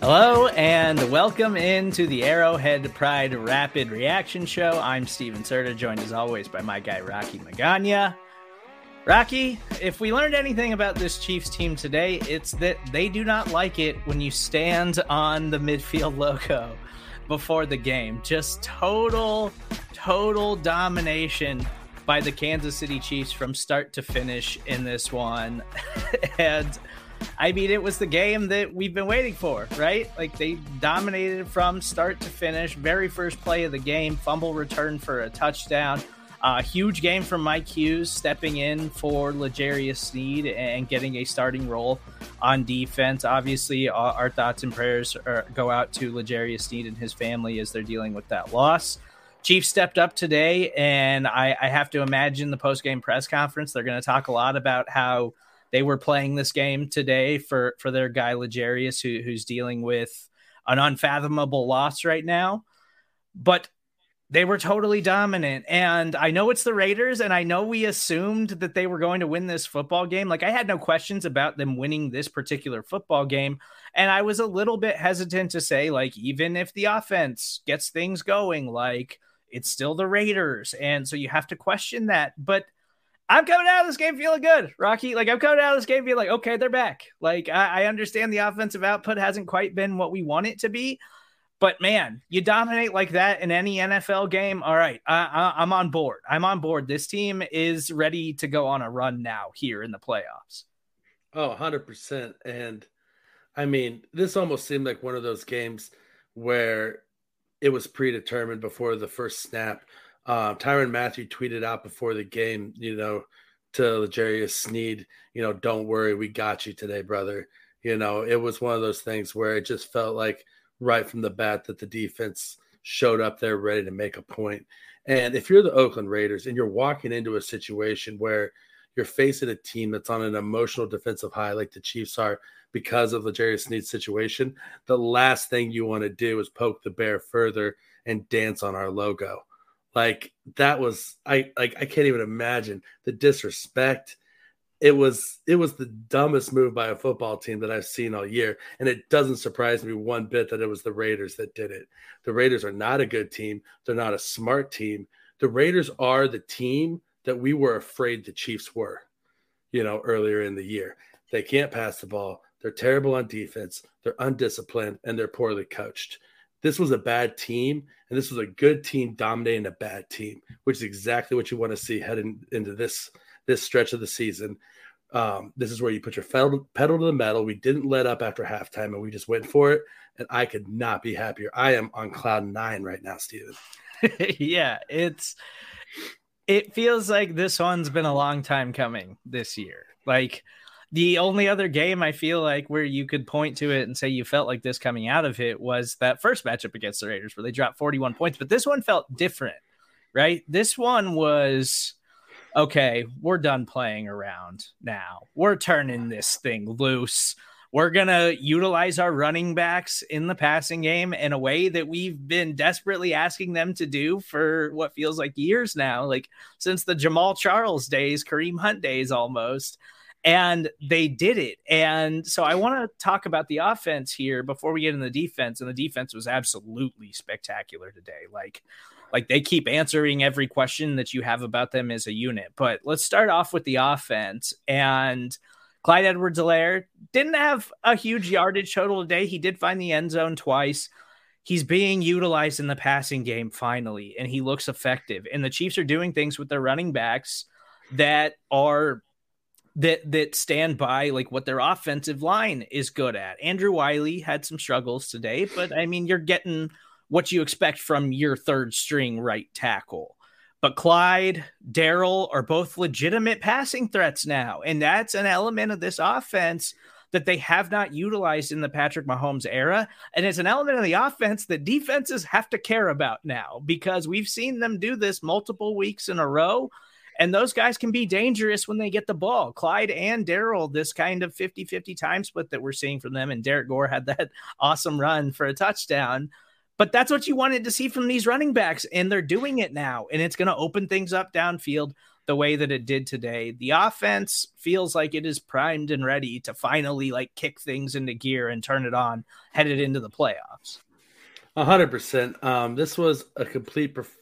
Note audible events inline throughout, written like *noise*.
Hello and welcome into the Arrowhead Pride Rapid Reaction Show. I'm Stephen Serda, joined as always by my guy Rocky Magana. Rocky, if we learned anything about this Chiefs team today, it's that they do not like it when you stand on the midfield *laughs* logo before the game. Just total, total domination by the Kansas City Chiefs from start to finish in this one. *laughs* and I mean, it was the game that we've been waiting for, right? Like they dominated from start to finish. Very first play of the game, fumble return for a touchdown. A uh, huge game from Mike Hughes stepping in for L'Jarius Sneed and getting a starting role on defense. Obviously, our, our thoughts and prayers are, go out to L'Jarius Sneed and his family as they're dealing with that loss. Chiefs stepped up today, and I, I have to imagine the post game press conference. They're going to talk a lot about how they were playing this game today for for their guy L'Jarius, who, who's dealing with an unfathomable loss right now. But they were totally dominant. And I know it's the Raiders, and I know we assumed that they were going to win this football game. Like, I had no questions about them winning this particular football game. And I was a little bit hesitant to say, like, even if the offense gets things going, like, it's still the Raiders. And so you have to question that. But I'm coming out of this game feeling good, Rocky. Like I'm coming out of this game feeling like, okay, they're back. Like I, I, understand the offensive output hasn't quite been what we want it to be, but man, you dominate like that in any NFL game. All right, I, I, I'm on board. I'm on board. This team is ready to go on a run now here in the playoffs. Oh, 100%. And I mean, this almost seemed like one of those games where it was predetermined before the first snap uh, Tyrann Mathieu tweeted out before the game, you know, to L'Jarius Sneed, you know, don't worry, we got you today, brother. You know, it was one of those things where it just felt like right from the bat that the defense showed up there ready to make a point. And if you're the Oakland Raiders and you're walking into a situation where you're facing a team that's on an emotional defensive high like the Chiefs are because of L'Jarius Sneed's situation, the last thing you want to do is poke the bear further and dance on our logo. Like that was I like I can't even imagine the disrespect. It was it was the dumbest move by a football team that I've seen all year, and it doesn't surprise me one bit that it was the Raiders that did it. The Raiders are not a good team. They're not a smart team. The Raiders are the team that we were afraid the Chiefs were, you know, earlier in the year. They can't pass the ball. They're terrible on defense. They're undisciplined and they're poorly coached. This was a bad team, and this was a good team dominating a bad team, which is exactly what you want to see heading into this this stretch of the season. Um, this is where you put your pedal, to the metal. We didn't let up after halftime, and we just went for it. And I could not be happier. I am on cloud nine right now, Stephen. *laughs* yeah, it's it feels like this one's been a long time coming this year. Like the only other game I feel like where you could point to it and say you felt like this coming out of it was that first matchup against the Raiders where they dropped 41 points, but this one felt different, right? This one was okay, we're done playing around now. We're turning this thing loose. We're going to utilize our running backs in the passing game in a way that we've been desperately asking them to do for what feels like years now, like since the Jamaal Charles days, Kareem Hunt days almost and they did it. And so I want to talk about the offense here before we get in the defense. And the defense was absolutely spectacular today. Like, like they keep answering every question that you have about them as a unit. But let's start off with the offense. And Clyde Edwards Helaire didn't have a huge yardage total today. He did find the end zone twice. He's being utilized in the passing game finally, and he looks effective. And the Chiefs are doing things with their running backs that are that that stand by like what their offensive line is good at. Andrew Wylie had some struggles today, but I mean you're getting what you expect from your third string right tackle. But Clyde, Darrel are both legitimate passing threats now, and that's an element of this offense that they have not utilized in the Patrick Mahomes era. And it's an element of the offense that defenses have to care about now because we've seen them do this multiple weeks in a row and those guys can be dangerous when they get the ball. Clyde and Darrel, this kind of 50 50 time split that we're seeing from them. And Derrick Gore had that *laughs* awesome run for a touchdown. But that's what you wanted to see from these running backs. And they're doing it now. And it's going to open things up downfield the way that it did today. The offense feels like it is primed and ready to finally like kick things into gear and turn it on headed into the playoffs. A hundred percent. Um, this was a complete perf-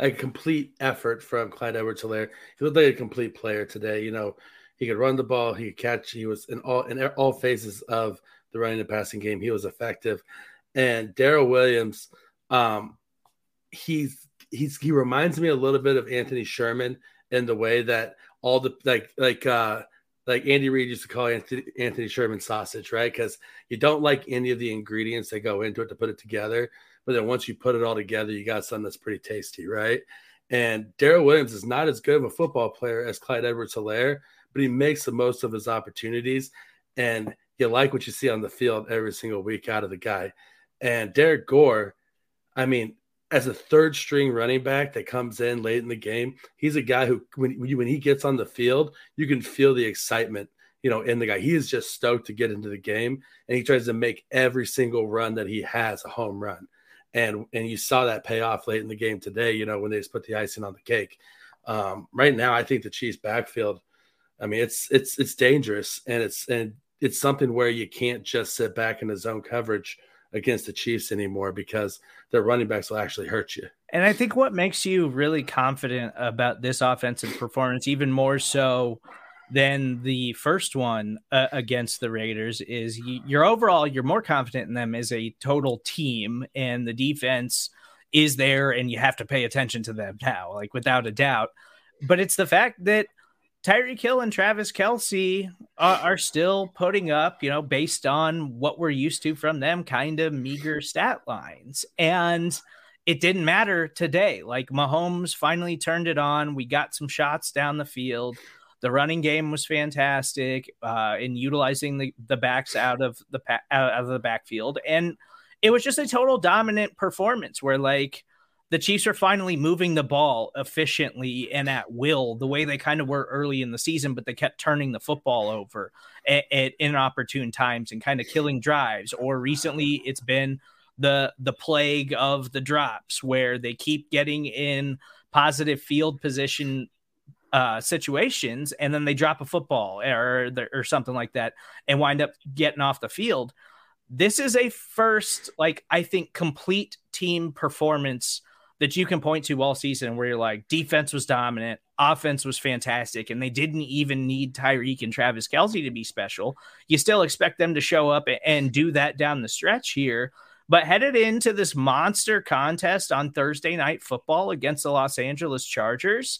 a complete effort from Clyde Edwards Helaire. He looked like a complete player today. You know, he could run the ball, he could catch, he was in all in all phases of the running and passing game. He was effective. And Darrel Williams, um, he's he's he reminds me a little bit of Anthony Sherman in the way that all the like like uh like Andy Reid used to call Anthony, Anthony Sherman sausage, right? Because you don't like any of the ingredients that go into it to put it together. But then once you put it all together, you got something that's pretty tasty, right? And Darrel Williams is not as good of a football player as Clyde Edwards Helaire, but he makes the most of his opportunities. And you like what you see on the field every single week out of the guy. And Derrick Gore, I mean, as a third string running back that comes in late in the game, he's a guy who, when, when he gets on the field, you can feel the excitement, you know, in the guy. He is just stoked to get into the game, and he tries to make every single run that he has a home run and and you saw that pay off late in the game today. You know when they just put the icing on the cake. Um, right now, I think the Chiefs backfield. I mean, it's it's it's dangerous, and it's and it's something where you can't just sit back in the zone coverage against the Chiefs anymore because their running backs will actually hurt you. And I think what makes you really confident about this offensive performance, even more so than the first one uh, against the Raiders is you, you're overall you're more confident in them as a total team and the defense is there and you have to pay attention to them now like without a doubt but it's the fact that Tyreek Hill and Travis Kelce are, are, still putting up, you know, based on what we're used to from them, kind of meager stat lines. And it didn't matter today. Like Mahomes finally turned it on. We got some shots down the field. The running game was fantastic uh, in utilizing the, the backs out of the out of the backfield, and it was just a total dominant performance where like the Chiefs are finally moving the ball efficiently and at will, the way they kind of were early in the season, but they kept turning the football over at, at inopportune times and kind of killing drives. Or recently, it's been the the plague of the drops where they keep getting in positive field position uh, situations and then they drop a football or or something like that and wind up getting off the field. This is a first, like I think, complete team performance that you can point to all season where you're like defense was dominant, offense was fantastic, and they didn't even need Tyreek and Travis Kelce to be special. You still expect them to show up and do that down the stretch here. But headed into this monster contest on Thursday night football against the Los Angeles Chargers,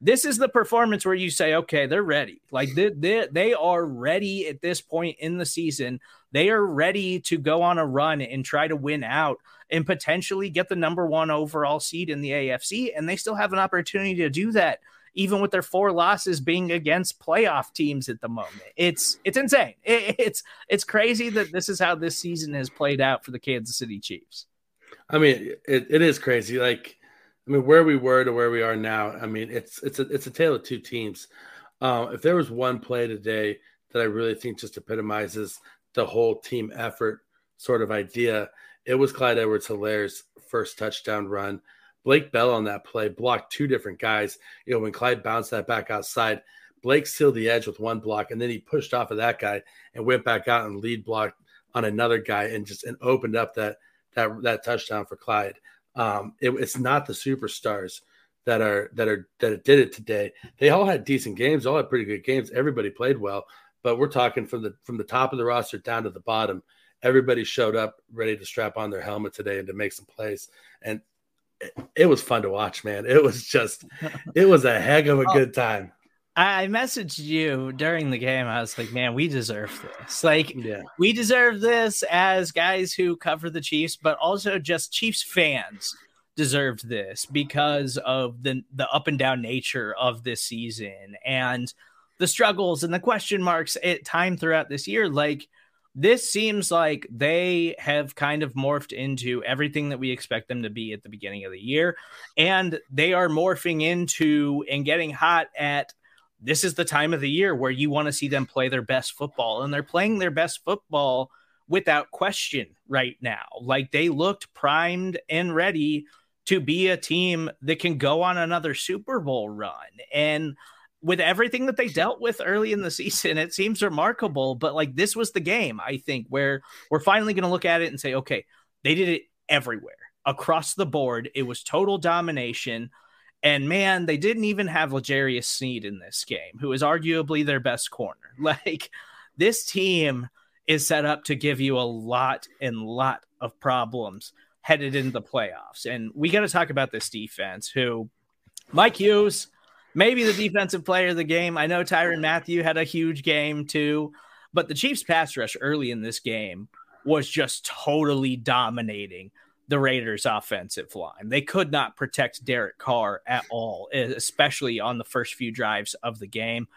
this is the performance where you say, okay, they're ready. Like they, they, they are ready at this point in the season. They are ready to go on a run and try to win out and potentially get the number one overall seed in the AFC. And they still have an opportunity to do that, even with their four losses being against playoff teams at the moment. It's it's insane. *laughs* It, it's it's crazy that this is how this season has played out for the Kansas City Chiefs. I mean, it, it is crazy. Like I mean, where we were to where we are now. I mean, it's it's a it's a tale of two teams. Uh, if there was one play today that I really think just epitomizes the whole team effort sort of idea, it was Clyde Edwards Helaire's first touchdown run. Blake Bell on that play blocked two different guys. You know, when Clyde bounced that back outside, Blake sealed the edge with one block, and then he pushed off of that guy and went back out and lead blocked on another guy and just and opened up that that that touchdown for Clyde. Um, it, it's not the superstars that are that are that did it today. They all had decent games, all had pretty good games. Everybody played well, but we're talking from the from the top of the roster down to the bottom. Everybody showed up ready to strap on their helmet today and to make some plays. And it, it was fun to watch, man. It was just it was a heck of a oh, good time. I messaged you during the game. I was like, man, we deserve this. Like, yeah. we deserve this as guys who cover the Chiefs, but also just Chiefs fans deserved this because of the the up and down nature of this season and the struggles and the question marks at time throughout this year. Like, this seems like they have kind of morphed into everything that we expect them to be at the beginning of the year. And they are morphing into and getting hot at this is the time of the year where you want to see them play their best football. And they're playing their best football without question right now. Like they looked primed and ready to be a team that can go on another Super Bowl run. And with everything that they dealt with early in the season, it seems remarkable. But like this was the game, I think, where we're finally going to look at it and say, okay, they did it everywhere across the board. It was total domination. And man, they didn't even have L'Jarius Sneed in this game, who is arguably their best corner. *laughs* Like this team is set up to give you a lot and lot of problems headed into the playoffs. And we got to talk about this defense, who Mike Hughes, maybe the defensive player of the game. I know Tyrann Mathieu had a huge game too, but the Chiefs pass rush early in this game was just totally dominating the Raiders' offensive line. They could not protect Derek Carr at all, especially on the first few drives of the game.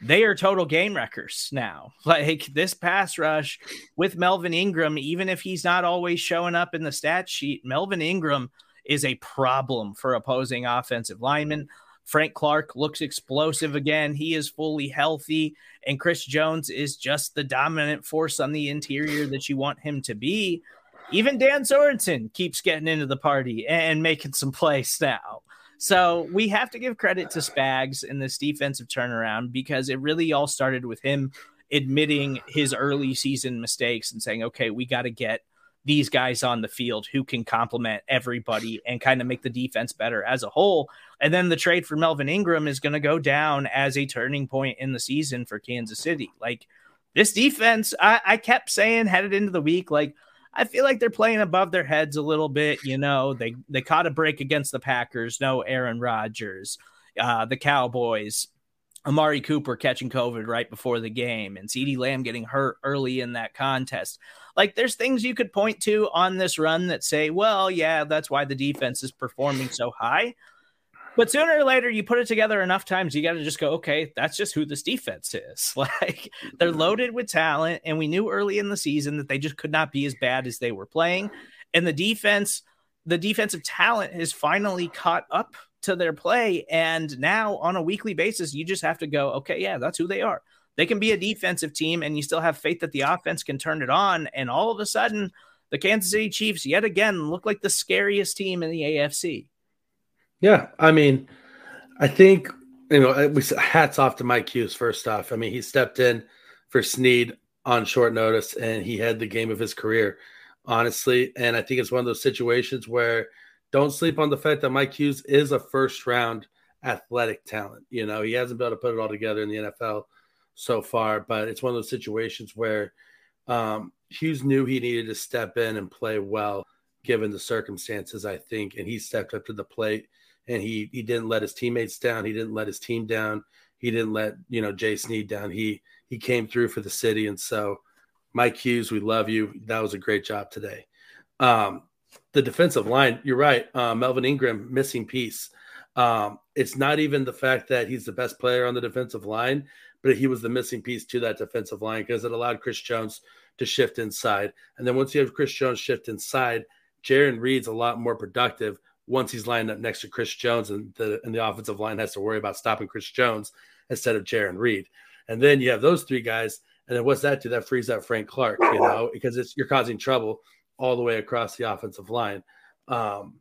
They are total game wreckers now. *laughs* Like this pass rush with Melvin Ingram, even if he's not always showing up in the stat sheet, Melvin Ingram is a problem for opposing offensive linemen. Frank Clark looks explosive again. He is fully healthy. And Chris Jones is just the dominant force on the interior that you want him to be even Dan Sorensen keeps getting into the party and making some plays now. So we have to give credit to Spags in this defensive turnaround because it really all started with him admitting his early season mistakes and saying, okay, we got to get these guys on the field who can complement everybody and kind of make the defense better as a whole. And then the trade for Melvin Ingram is going to go down as a turning point in the season for Kansas City. Like this defense, I, I kept saying headed into the week, like, I feel like they're playing above their heads a little bit. You know, they they caught a break against the Packers. No Aaron Rodgers. Uh, the Cowboys. Amari Cooper catching COVID right before the game, and CeeDee Lamb getting hurt early in that contest. Like, there's things you could point to on this run that say, well, yeah, that's why the defense is performing so high. But sooner or later, you put it together enough times, you got to just go, okay, that's just who this defense is. *laughs* Like they're loaded with talent, and we knew early in the season that they just could not be as bad as they were playing. And the defense, the defensive talent has finally caught up to their play. And now on a weekly basis, you just have to go, okay, yeah, that's who they are. They can be a defensive team, and you still have faith that the offense can turn it on. And all of a sudden, the Kansas City Chiefs yet again look like the scariest team in the AFC. Yeah, I mean, I think you know, we hats off to Mike Hughes. First off, I mean, he stepped in for Sneed on short notice, and he had the game of his career, honestly. And I think it's one of those situations where don't sleep on the fact that Mike Hughes is a first round athletic talent. You know, he hasn't been able to put it all together in the NFL so far, but it's one of those situations where um, Hughes knew he needed to step in and play well given the circumstances, I think, and he stepped up to the plate and he he didn't let his teammates down. He didn't let his team down. He didn't let you know Jay Sneed down. He he came through for the city, and so Mike Hughes, we love you. That was a great job today. Um, the defensive line, you're right. Uh, Melvin Ingram missing piece. Um, it's not even the fact that he's the best player on the defensive line, but he was the missing piece to that defensive line because it allowed Chris Jones to shift inside. And then once you have Chris Jones shift inside, Jarran Reed's a lot more productive once he's lined up next to Chris Jones and the and the offensive line has to worry about stopping Chris Jones instead of Jarran Reed. And then you have those three guys, and then what's that do? That frees up Frank Clark, you know, because it's you're causing trouble all the way across the offensive line. Um,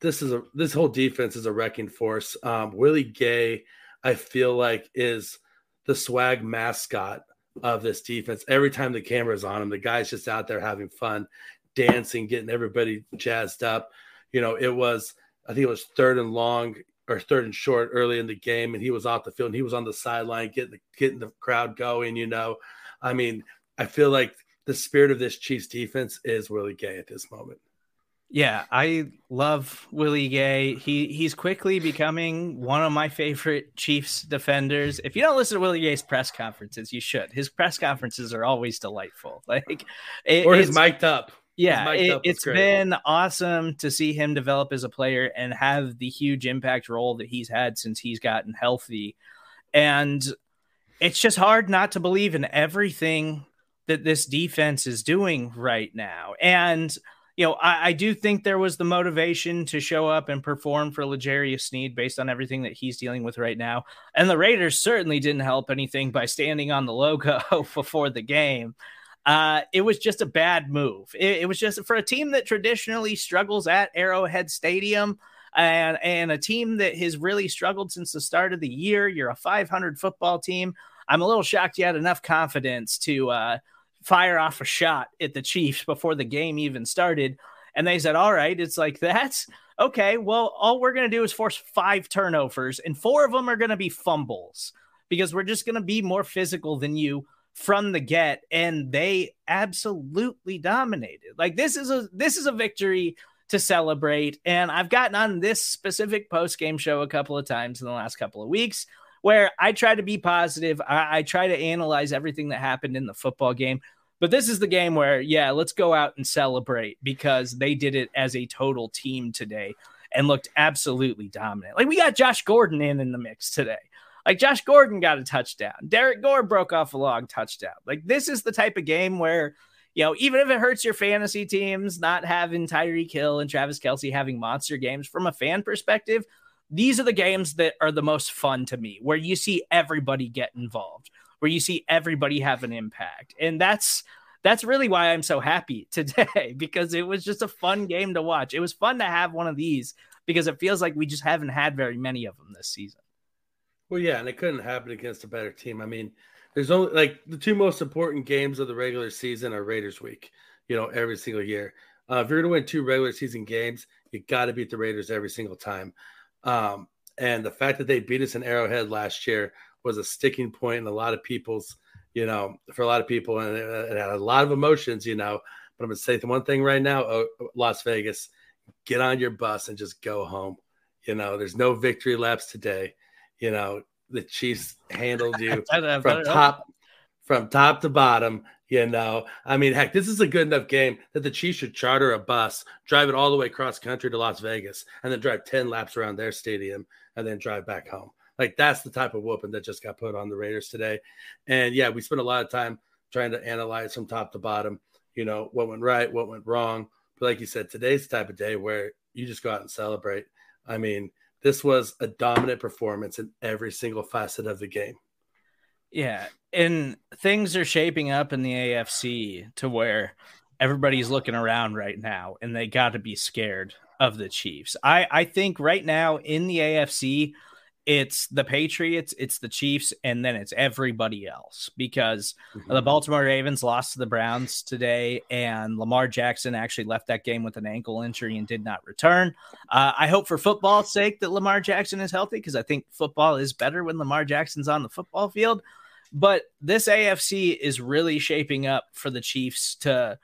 this is a this whole defense is a wrecking force. Um, Willie Gay, I feel like is the swag mascot of this defense. Every time the camera's on him, the guy's just out there having fun, dancing, getting everybody jazzed up. You know, it was, I think it was third and long or third and short early in the game, and he was off the field and he was on the sideline getting the, getting the crowd going. You know, I mean, I feel like the spirit of this Chiefs defense is Willie Gay at this moment. Yeah, I love Willie Gay. He he's quickly becoming one of my favorite Chiefs defenders. If you don't listen to Willie Gay's press conferences, you should. His press conferences are always delightful. Like it, or his mic'd up. Yeah, it, has been awesome to see him develop as a player and have the huge impact role that he's had since he's gotten healthy. And it's just hard not to believe in everything that this defense is doing right now. And you know, I, I, do think there was the motivation to show up and perform for L'Jarius Sneed based on everything that he's dealing with right now. And the Raiders certainly didn't help anything by standing on the logo *laughs* before the game. Uh, it was just a bad move. It, it was just for a team that traditionally struggles at Arrowhead Stadium and, and a team that has really struggled since the start of the year. You're a 500 football team. I'm a little shocked you had enough confidence to uh, fire off a shot at the Chiefs before the game even started. And they said, All right, it's like that's okay. Well, all we're going to do is force five turnovers, and four of them are going to be fumbles because we're just going to be more physical than you from the get and they absolutely dominated like this is a this is a victory to celebrate and i've gotten on this specific post game show a couple of times in the last couple of weeks where I try to be positive. I, I try to analyze everything that happened in the football game. But this is the game where, yeah, let's go out and celebrate because they did it as a total team today and looked absolutely dominant. Like we got Josh Gordon in in the mix today. Like Josh Gordon got a touchdown. Derrick Gore broke off a long touchdown. Like this is the type of game where, you know, even if it hurts your fantasy teams not having Tyreek Hill and Travis Kelce having monster games from a fan perspective, these are the games that are the most fun to me, where you see everybody get involved, where you see everybody have an impact. And that's that's really why I'm so happy *laughs* today because it was just a fun game to watch. It was fun to have one of these because it feels like we just haven't had very many of them this season. Well, yeah, and it couldn't happen against a better team. I mean, there's only like the two most important games of the regular season are Raiders week, you know, every single year. Uh, if you're going to win two regular season games, you got to beat the Raiders every single time. Um, and the fact that they beat us in Arrowhead last year was a sticking point in a lot of people's, you know, for a lot of people, and it, it had a lot of emotions, you know. But I'm gonna say the one thing right now, oh, Las Vegas, get on your bus and just go home. You know, there's no victory laps today. You know, the Chiefs handled you *laughs* from top from top to bottom. You know, I mean, heck, this is a good enough game that the Chiefs should charter a bus, drive it all the way across country to Las Vegas, and then drive 10 laps around their stadium and then drive back home. Like, that's the type of whooping that just got put on the Raiders today. And yeah, we spent a lot of time trying to analyze from top to bottom, you know, what went right, what went wrong. But like you said, today's the type of day where you just go out and celebrate. I mean, this was a dominant performance in every single facet of the game. Yeah, and things are shaping up in the AFC to where everybody's looking around right now and they got to be scared of the Chiefs. I I think right now in the AFC it's the Patriots, it's the Chiefs, and then it's everybody else because mm-hmm. the Baltimore Ravens lost to the Browns today, and Lamar Jackson actually left that game with an ankle injury and did not return. Uh, I hope for football's sake that Lamar Jackson is healthy because I think football is better when Lamar Jackson's on the football field. But this AFC is really shaping up for the Chiefs to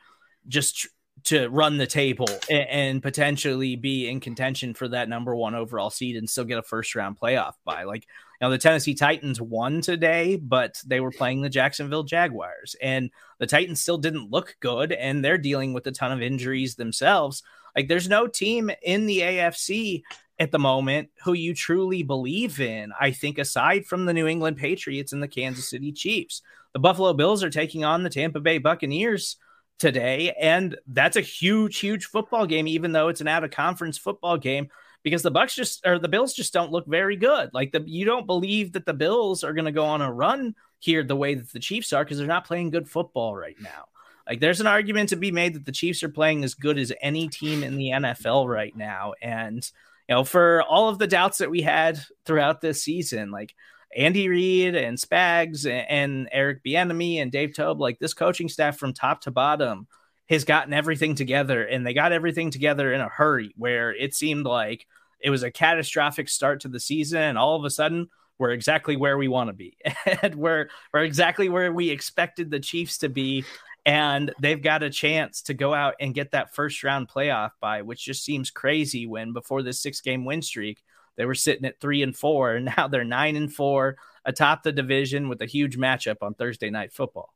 just to run the table and, and, potentially be in contention for that number one overall seed and still get a first round playoff bye like you know the Tennessee Titans won today but they were playing the Jacksonville Jaguars and the Titans still didn't look good and they're dealing with a ton of injuries themselves like there's no team in the AFC at the moment who you truly believe in. I think aside from the New England Patriots and the Kansas City Chiefs, the Buffalo Bills are taking on the Tampa Bay Buccaneers today, and that's a huge, huge football game, even though it's an out of conference football game. Because the Bucks just or the Bills just don't look very good. Like the you don't believe that the Bills are going to go on a run here the way that the Chiefs are because they're not playing good football right now. Like there's an argument to be made that the Chiefs are playing as good as any team in the NFL right now, and you know, for all of the doubts that we had throughout this season, like Andy Reid and Spags and, and Eric Bieniemy and Dave Toub, like this coaching staff from top to bottom has gotten everything together, and they got everything together in a hurry where it seemed like it was a catastrophic start to the season, and all of a sudden we're exactly where we want to be, *laughs* and we're we're exactly where we expected the Chiefs to be, and they've got a chance to go out and get that first round playoff bye, which just seems crazy when before this six game win streak they were sitting at three and four, and *laughs* now they're nine and four atop the division with a huge matchup on Thursday night football.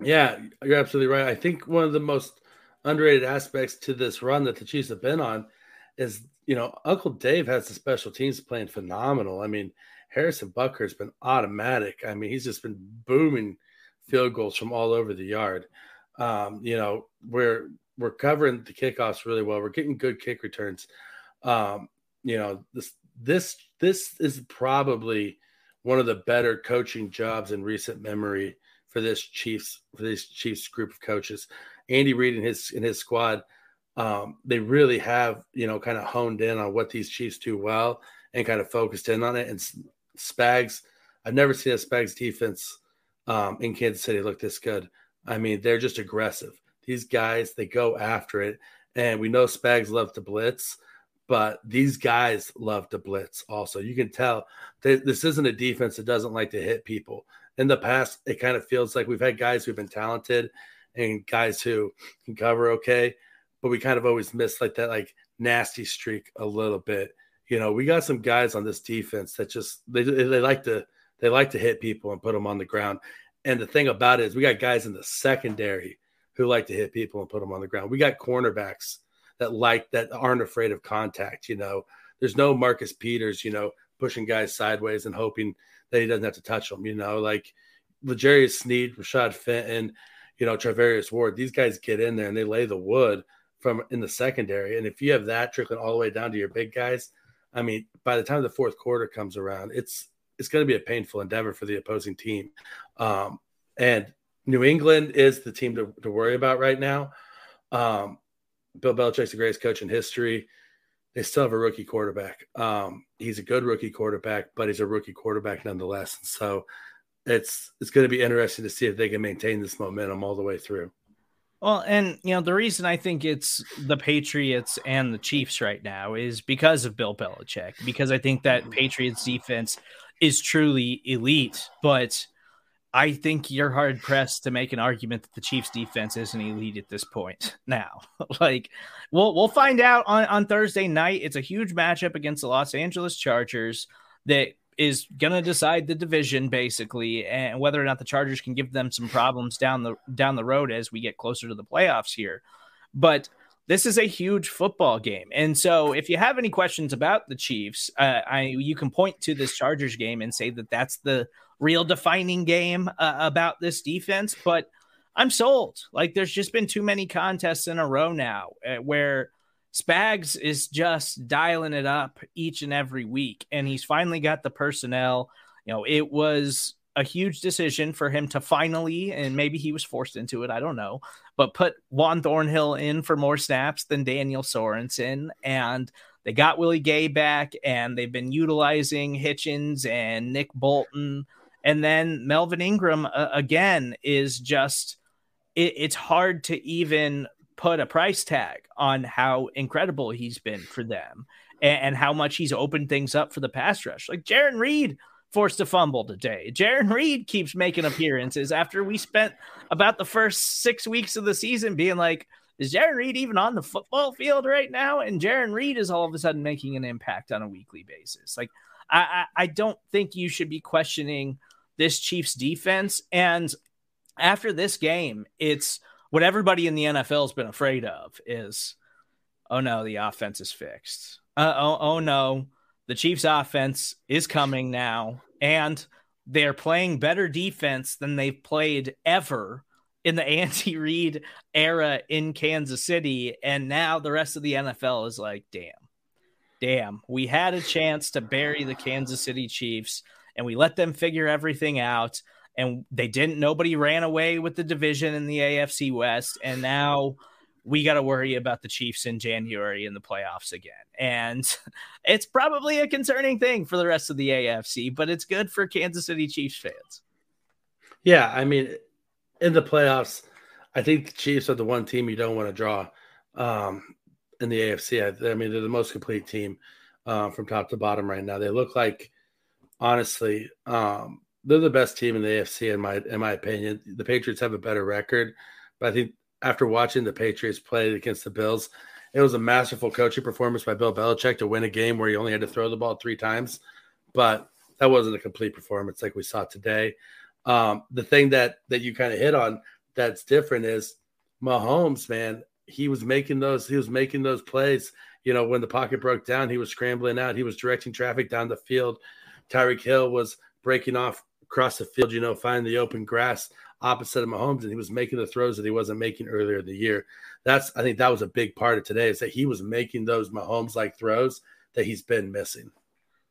Yeah, you're absolutely right. I think one of the most underrated aspects to this run that the Chiefs have been on is, you know, Uncle Dave has the special teams playing phenomenal. I mean, Harrison Butker has been automatic. I mean, he's just been booming field goals from all over the yard. Um, you know, we're we're covering the kickoffs really well. We're getting good kick returns. Um, you know, this this this is probably one of the better coaching jobs in recent memory for this Chiefs for this Chiefs group of coaches. Andy Reid and his and his squad, um, they really have you know kind of honed in on what these Chiefs do well and kind of focused in on it. And Spags, I've never seen a Spags defense um, in Kansas City look this good. I mean, they're just aggressive. These guys, they go after it, and we know Spags love to blitz, but these guys love to blitz also. You can tell this isn't a defense that doesn't like to hit people in the past, it kind of feels like we've had guys who've been talented and guys who can cover okay, but we kind of always miss like that like nasty streak a little bit. You know, we got some guys on this defense that just they they like to they like to hit people and put them on the ground. And the thing about it is, we got guys in the secondary who like to hit people and put them on the ground. We got cornerbacks that like that aren't afraid of contact. You know, there's no Marcus Peters, you know, pushing guys sideways and hoping that he doesn't have to touch them. You know, like L'Jarius Sneed, Rashad Fenton, you know, Charvarius Ward. These guys get in there and they lay the wood from in the secondary. And if you have that trickling all the way down to your big guys, I mean, by the time the fourth quarter comes around, it's it's going to be a painful endeavor for the opposing team. Um, and New England is the team to, to worry about right now. Um, Bill Belichick's the greatest coach in history they still have a rookie quarterback. Um, he's a good rookie quarterback, but he's a rookie quarterback nonetheless. And so it's it's going to be interesting to see if they can maintain this momentum all the way through. Well, and you know the reason I think it's the Patriots and the Chiefs right now is because of Bill Belichick. Because I think that Patriots defense is truly elite, but I think you're hard pressed to make an argument that the Chiefs defense isn't elite at this point *laughs* now. *laughs* like we'll we'll find out on, on Thursday night. It's a huge matchup against the Los Angeles Chargers that is gonna decide the division basically and whether or not the Chargers can give them some problems down the down the road as we get closer to the playoffs here. But this is a huge football game. And so if you have any questions about the Chiefs, uh, I you can point to this Chargers game and say that that's the real defining game uh, about this defense, but I'm sold. Like there's just been too many contests in a row now uh, where Spags is just dialing it up each and every week, and he's finally got the personnel. You know, it was a huge decision for him to finally, and maybe he was forced into it, I don't know, but put Juan Thornhill in for more snaps than Daniel Sorensen. And they got Willie Gay back, and they've been utilizing Hitchens and Nick Bolton and then Melvin Ingram uh, again is just it, it's hard to even put a price tag on how incredible he's been for them and, and how much he's opened things up for the pass rush. Like Jarran Reed forced a fumble today. Jarran Reed keeps making appearances after we spent about the first six weeks of the season being like, is Jarran Reed even on the football field right now? And Jarran Reed is all of a sudden making an impact on a weekly basis. Like, I, I, I don't think you should be questioning this Chiefs defense. And after this game, it's what everybody in the NFL has been afraid of is, oh no, the offense is fixed. Uh, oh, oh no, the Chiefs offense is coming now. And they're playing better defense than they've played ever in the *laughs* Andy Reid era in Kansas City. And now the rest of the NFL is like, damn, damn, we had a chance to bury the Kansas City Chiefs and we let them figure everything out. And they didn't, nobody ran away with the division in the AFC West. And now we got to worry about the Chiefs in January in the playoffs again. And *laughs* it's probably a concerning thing for the rest of the AFC, but it's good for Kansas City Chiefs fans. Yeah, I mean, in the playoffs, I think the Chiefs are the one team you don't want to draw um, in the AFC. I, I, mean, they're the most complete team uh, from top to bottom right now. They look like, honestly, um, they're the best team in the AFC in my in my opinion. The Patriots have a better record, but I think after watching the Patriots play against the Bills, it was a masterful coaching performance by Bill Belichick to win a game where he only had to throw the ball three times. But that wasn't a complete performance like we saw today. Um, the thing that that you kind of hit on that's different is Mahomes, man. He was making those. He was making those plays. You know, when the pocket broke down, he was scrambling out. He was directing traffic down the field. Tyreek Hill was breaking off across the field. You know, finding the open grass opposite of Mahomes, and he was making the throws that he wasn't making earlier in the year. That's I think that was a big part of today is that he was making those Mahomes like throws that he's been missing.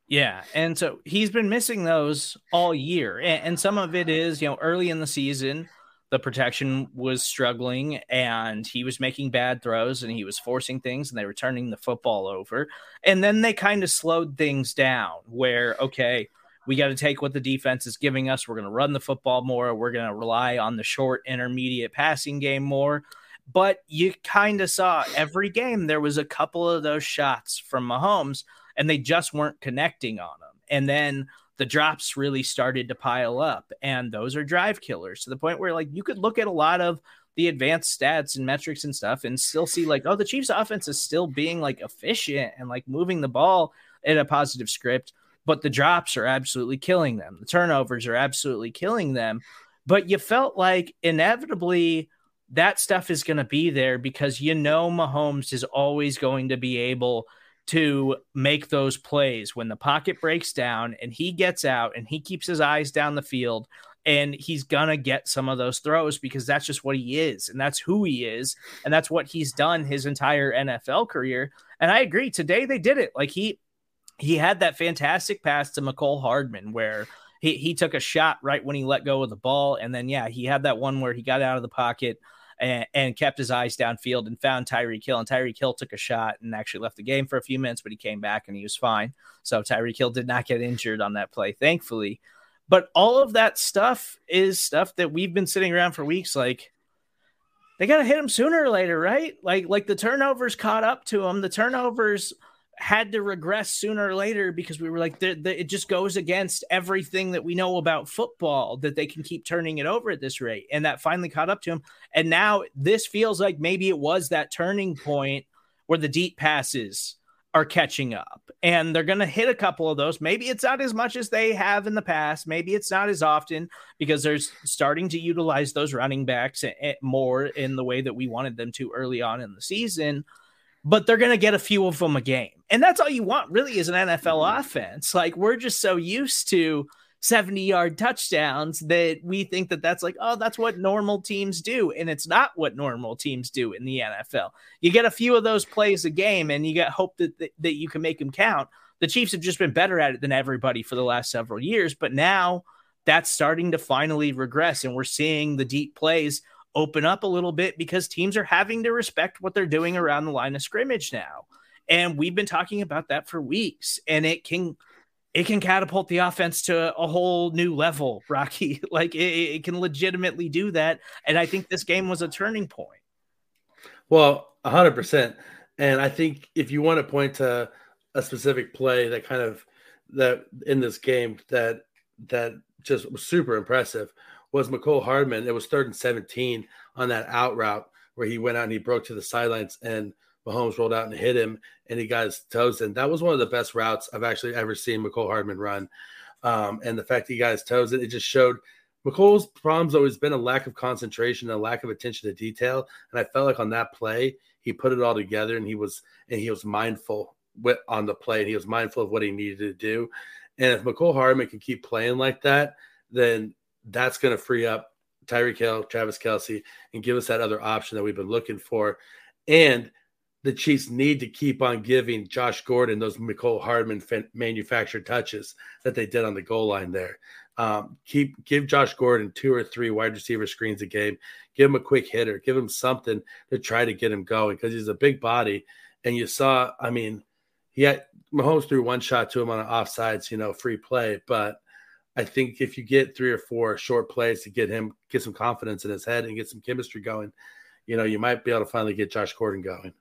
Yeah, and so he's been missing those all year, and, and some of it is you know early in the season the protection was struggling and he was making bad throws and he was forcing things and they were turning the football over. And then they kind of slowed things down where, okay, we got to take what the defense is giving us. We're going to run the football more. We're going to rely on the short, intermediate passing game more. But you kind of saw every game there was a couple of those shots from Mahomes, and they just weren't connecting on them. And then the drops really started to pile up, and those are drive killers to the point where, like, you could look at a lot of the advanced stats and metrics and stuff and still see, like, oh, the Chiefs' offense is still being like efficient and like moving the ball in a positive script but the drops are absolutely killing them. The turnovers are absolutely killing them. But you felt like inevitably that stuff is going to be there because you know Mahomes is always going to be able to make those plays. When the pocket breaks down and he gets out and he keeps his eyes down the field and he's gonna get some of those throws because that's just what he is and that's who he is and that's what he's done his entire NFL career. And I agree today they did it. Like he he had that fantastic pass to Mecole Hardman where he, he took a shot right when he let go of the ball. And then, yeah, he had that one where he got out of the pocket and, and kept his eyes downfield and found Tyreek Hill. And Tyreek Hill took a shot and actually left the game for a few minutes, but he came back and he was fine. So Tyreek Hill did not get injured on that play, thankfully. But all of that stuff is stuff that we've been sitting around for weeks like, they got to hit him sooner or later, right? Like, like the turnovers caught up to him. The turnovers – had to regress sooner or later because we were like, the, the, it just goes against everything that we know about football that they can keep turning it over at this rate. And that finally caught up to him. And now this feels like maybe it was that turning point where the deep passes are catching up and they're going to hit a couple of those. Maybe it's not as much as they have in the past. Maybe it's not as often because they're starting to utilize those running backs eh, eh, more in the way that we wanted them to early on in the season but they're going to get a few of them a game. And that's all you want, really, is an NFL mm-hmm. offense. Like, we're just so used to 70 yard touchdowns that we think that that's like, oh, that's what normal teams do. And it's not what normal teams do in the NFL. You get a few of those plays a game and you get hope that, that, that you can make them count. The Chiefs have just been better at it than everybody for the last several years. But now that's starting to finally regress. And we're seeing the deep plays open up a little bit because teams are having to respect what they're doing around the line of scrimmage now. And we've been talking about that for weeks and it can it can catapult the offense to a whole new level, *laughs* Rocky. like it, it can legitimately do that and I think this game was a turning point. Well, 100%. And I think if you want to point to a specific play that kind of that in this game that that just was super impressive was Mecole Hardman. It was third and 17 on that out route where he went out and he broke to the sidelines and Mahomes rolled out and hit him and he got his toes in. That was one of the best routes I've actually ever seen Mecole Hardman run. Um, and the fact he got his toes in, it just showed Mecole's problem's always been a lack of concentration, a lack of attention to detail. And I felt like on that play, he put it all together and he was and he was mindful with, on the play and he was mindful of what he needed to do. And if Mecole Hardman can keep playing like that, then that's going to free up Tyreek Hill, Travis Kelce, and give us that other option that we've been looking for. And the Chiefs need to keep on giving Josh Gordon those Mecole Hardman manufactured touches that they did on the goal line there. Um, keep give Josh Gordon two or three wide receiver screens a game. Give him a quick hitter. Give him something to try to get him going because he's a big body. And you saw, I mean, he had Mahomes threw one shot to him on an offsides, you know, free play. But I think if you get three or four short plays to get him get some confidence in his head and get some chemistry going, you know, you might be able to finally get Josh Gordon going.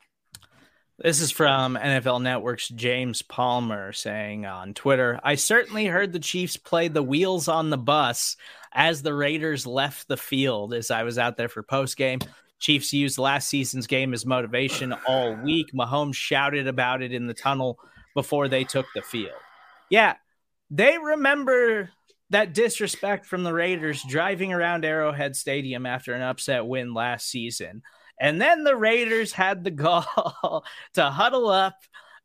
This is from NFL Network's James Palmer saying on Twitter I certainly heard the Chiefs play the wheels on the bus as the Raiders left the field as I was out there for post game. Chiefs used last season's game as motivation all week. Mahomes shouted about it in the tunnel before they took the field. Yeah, they remember that disrespect from the Raiders driving around Arrowhead Stadium after an upset win last season. And then the Raiders had the *laughs* gall to huddle up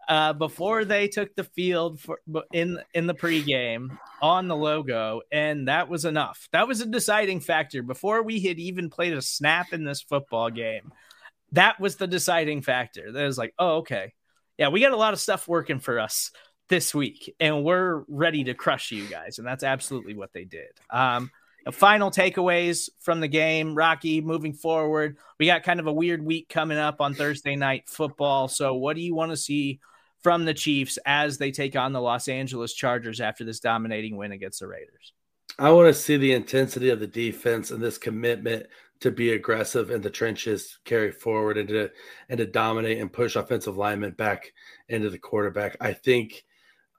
uh, before they took the field for in in the pregame on the logo, and that was enough. That was a deciding factor before we had even played a snap in this football game. That was the deciding factor. That was like, oh, okay, yeah, we got a lot of stuff working for us this week, and we're ready to crush you guys, and that's absolutely what they did. Um, final takeaways from the game, Rocky, moving forward. We got kind of a weird week coming up on Thursday night football. So, what do you want to see from the Chiefs as they take on the Los Angeles Chargers after this dominating win against the Raiders? I want to see the intensity of the defense and this commitment to be aggressive in the trenches, carry forward and to and to dominate and push offensive linemen back into the quarterback. I think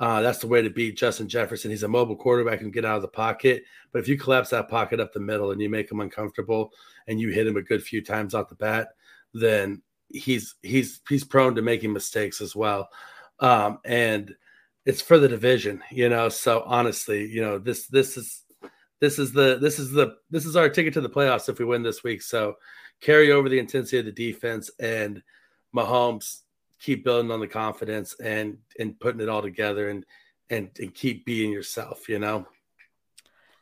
uh, that's the way to beat Justin Jefferson. He's a mobile quarterback and get out of the pocket. But if you collapse that pocket up the middle and you make him uncomfortable and you hit him a good few times off the bat, then he's he's he's prone to making mistakes as well. Um, and it's for the division, you know. So honestly, you know, this this is this is the this is the this is our ticket to the playoffs if we win this week. So carry over the intensity of the defense and Mahomes keep building on the confidence and and putting it all together and and, and keep being yourself you know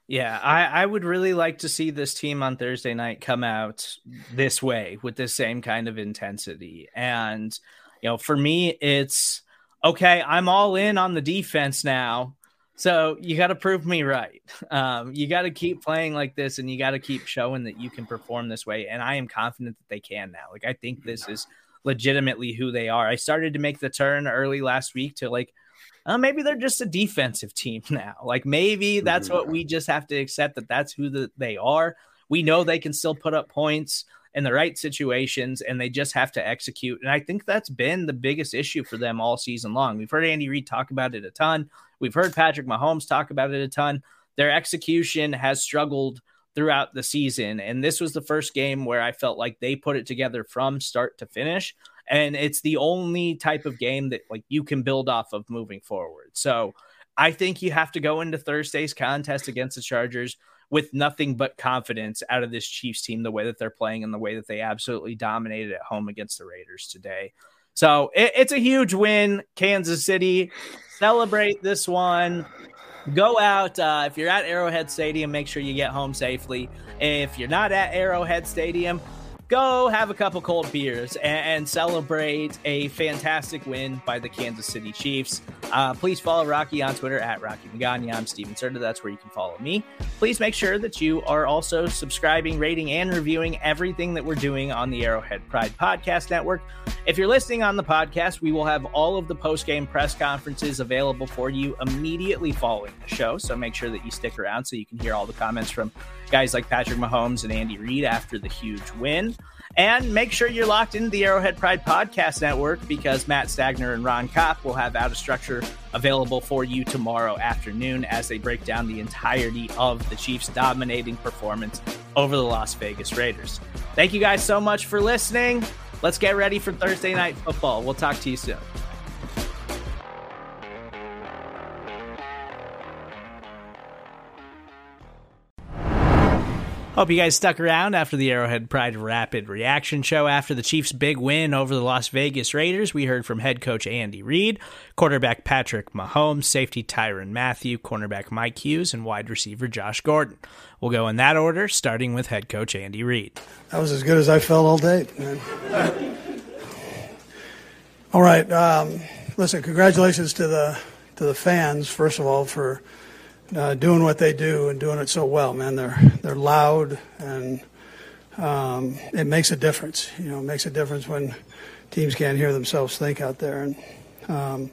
yeah I, I would really like to see this team on thursday night come out this way with the same kind of intensity and you know for me it's okay i'm all in on the defense now so you got to prove me right. *laughs* Um, you got to keep playing like this, and you got to keep showing that you can perform this way. And I am confident that they can now. Like I think this is legitimately who they are. I started to make the turn early last week to like, uh, maybe they're just a defensive team *laughs* now. Like maybe that's what we just have to accept that that's who the, they are. We know they can still put up points in the right situations and they just have to execute. And I think that's been the biggest issue for them all season long. We've heard Andy Reid talk about it a ton. We've heard Patrick Mahomes talk about it a ton. Their execution has struggled throughout the season. And this was the first game where I felt like they put it together from start to finish. And it's the only type of game that like you can build off of moving forward. So I think you have to go into Thursday's contest against the Chargers with nothing but confidence out of this Chiefs team, the way that they're playing and the way that they absolutely dominated at home against the Raiders today. So it, it's a huge win. Kansas City, celebrate this one go out. Uh, if you're at Arrowhead Stadium, make sure you get home safely. If you're not at Arrowhead Stadium, go have a couple cold beers and, and, celebrate a fantastic win by the Kansas City Chiefs. Uh, please follow Rocky on Twitter at Rocky Magana. I'm Stephen Serda. That's where you can follow me. Please make sure that you are also subscribing, rating, and reviewing everything that we're doing on the Arrowhead Pride Podcast Network. If you're listening on the podcast, we will have all of the post game press conferences available for you immediately following the show. So make sure that you stick around so you can hear all the comments from guys like Patrick Mahomes and Andy Reid after the huge win. And make sure you're locked into the Arrowhead Pride Podcast Network because Matt Stagner and Ron Kopp will have Out of Structure available for you tomorrow afternoon as they break down the entirety of the Chiefs' dominating performance over the Las Vegas Raiders. Thank you guys so much for listening. Let's get ready for Thursday night football. We'll talk to you soon. Hope you guys stuck around after the Arrowhead Pride Rapid Reaction Show. After the Chiefs' big win over the Las Vegas Raiders, we heard from head coach Andy Reid, quarterback Patrick Mahomes, safety Tyrann Mathieu, cornerback Mike Hughes, and wide receiver Josh Gordon. We'll go in that order, starting with head coach Andy Reid. That was as good as I felt all day. all right. Um, listen, congratulations to the to the fans, first of all, for uh, doing what they do and doing it so well, man. They're they're loud and um, it makes a difference. You know, it makes a difference when teams can't hear themselves think out there. And um,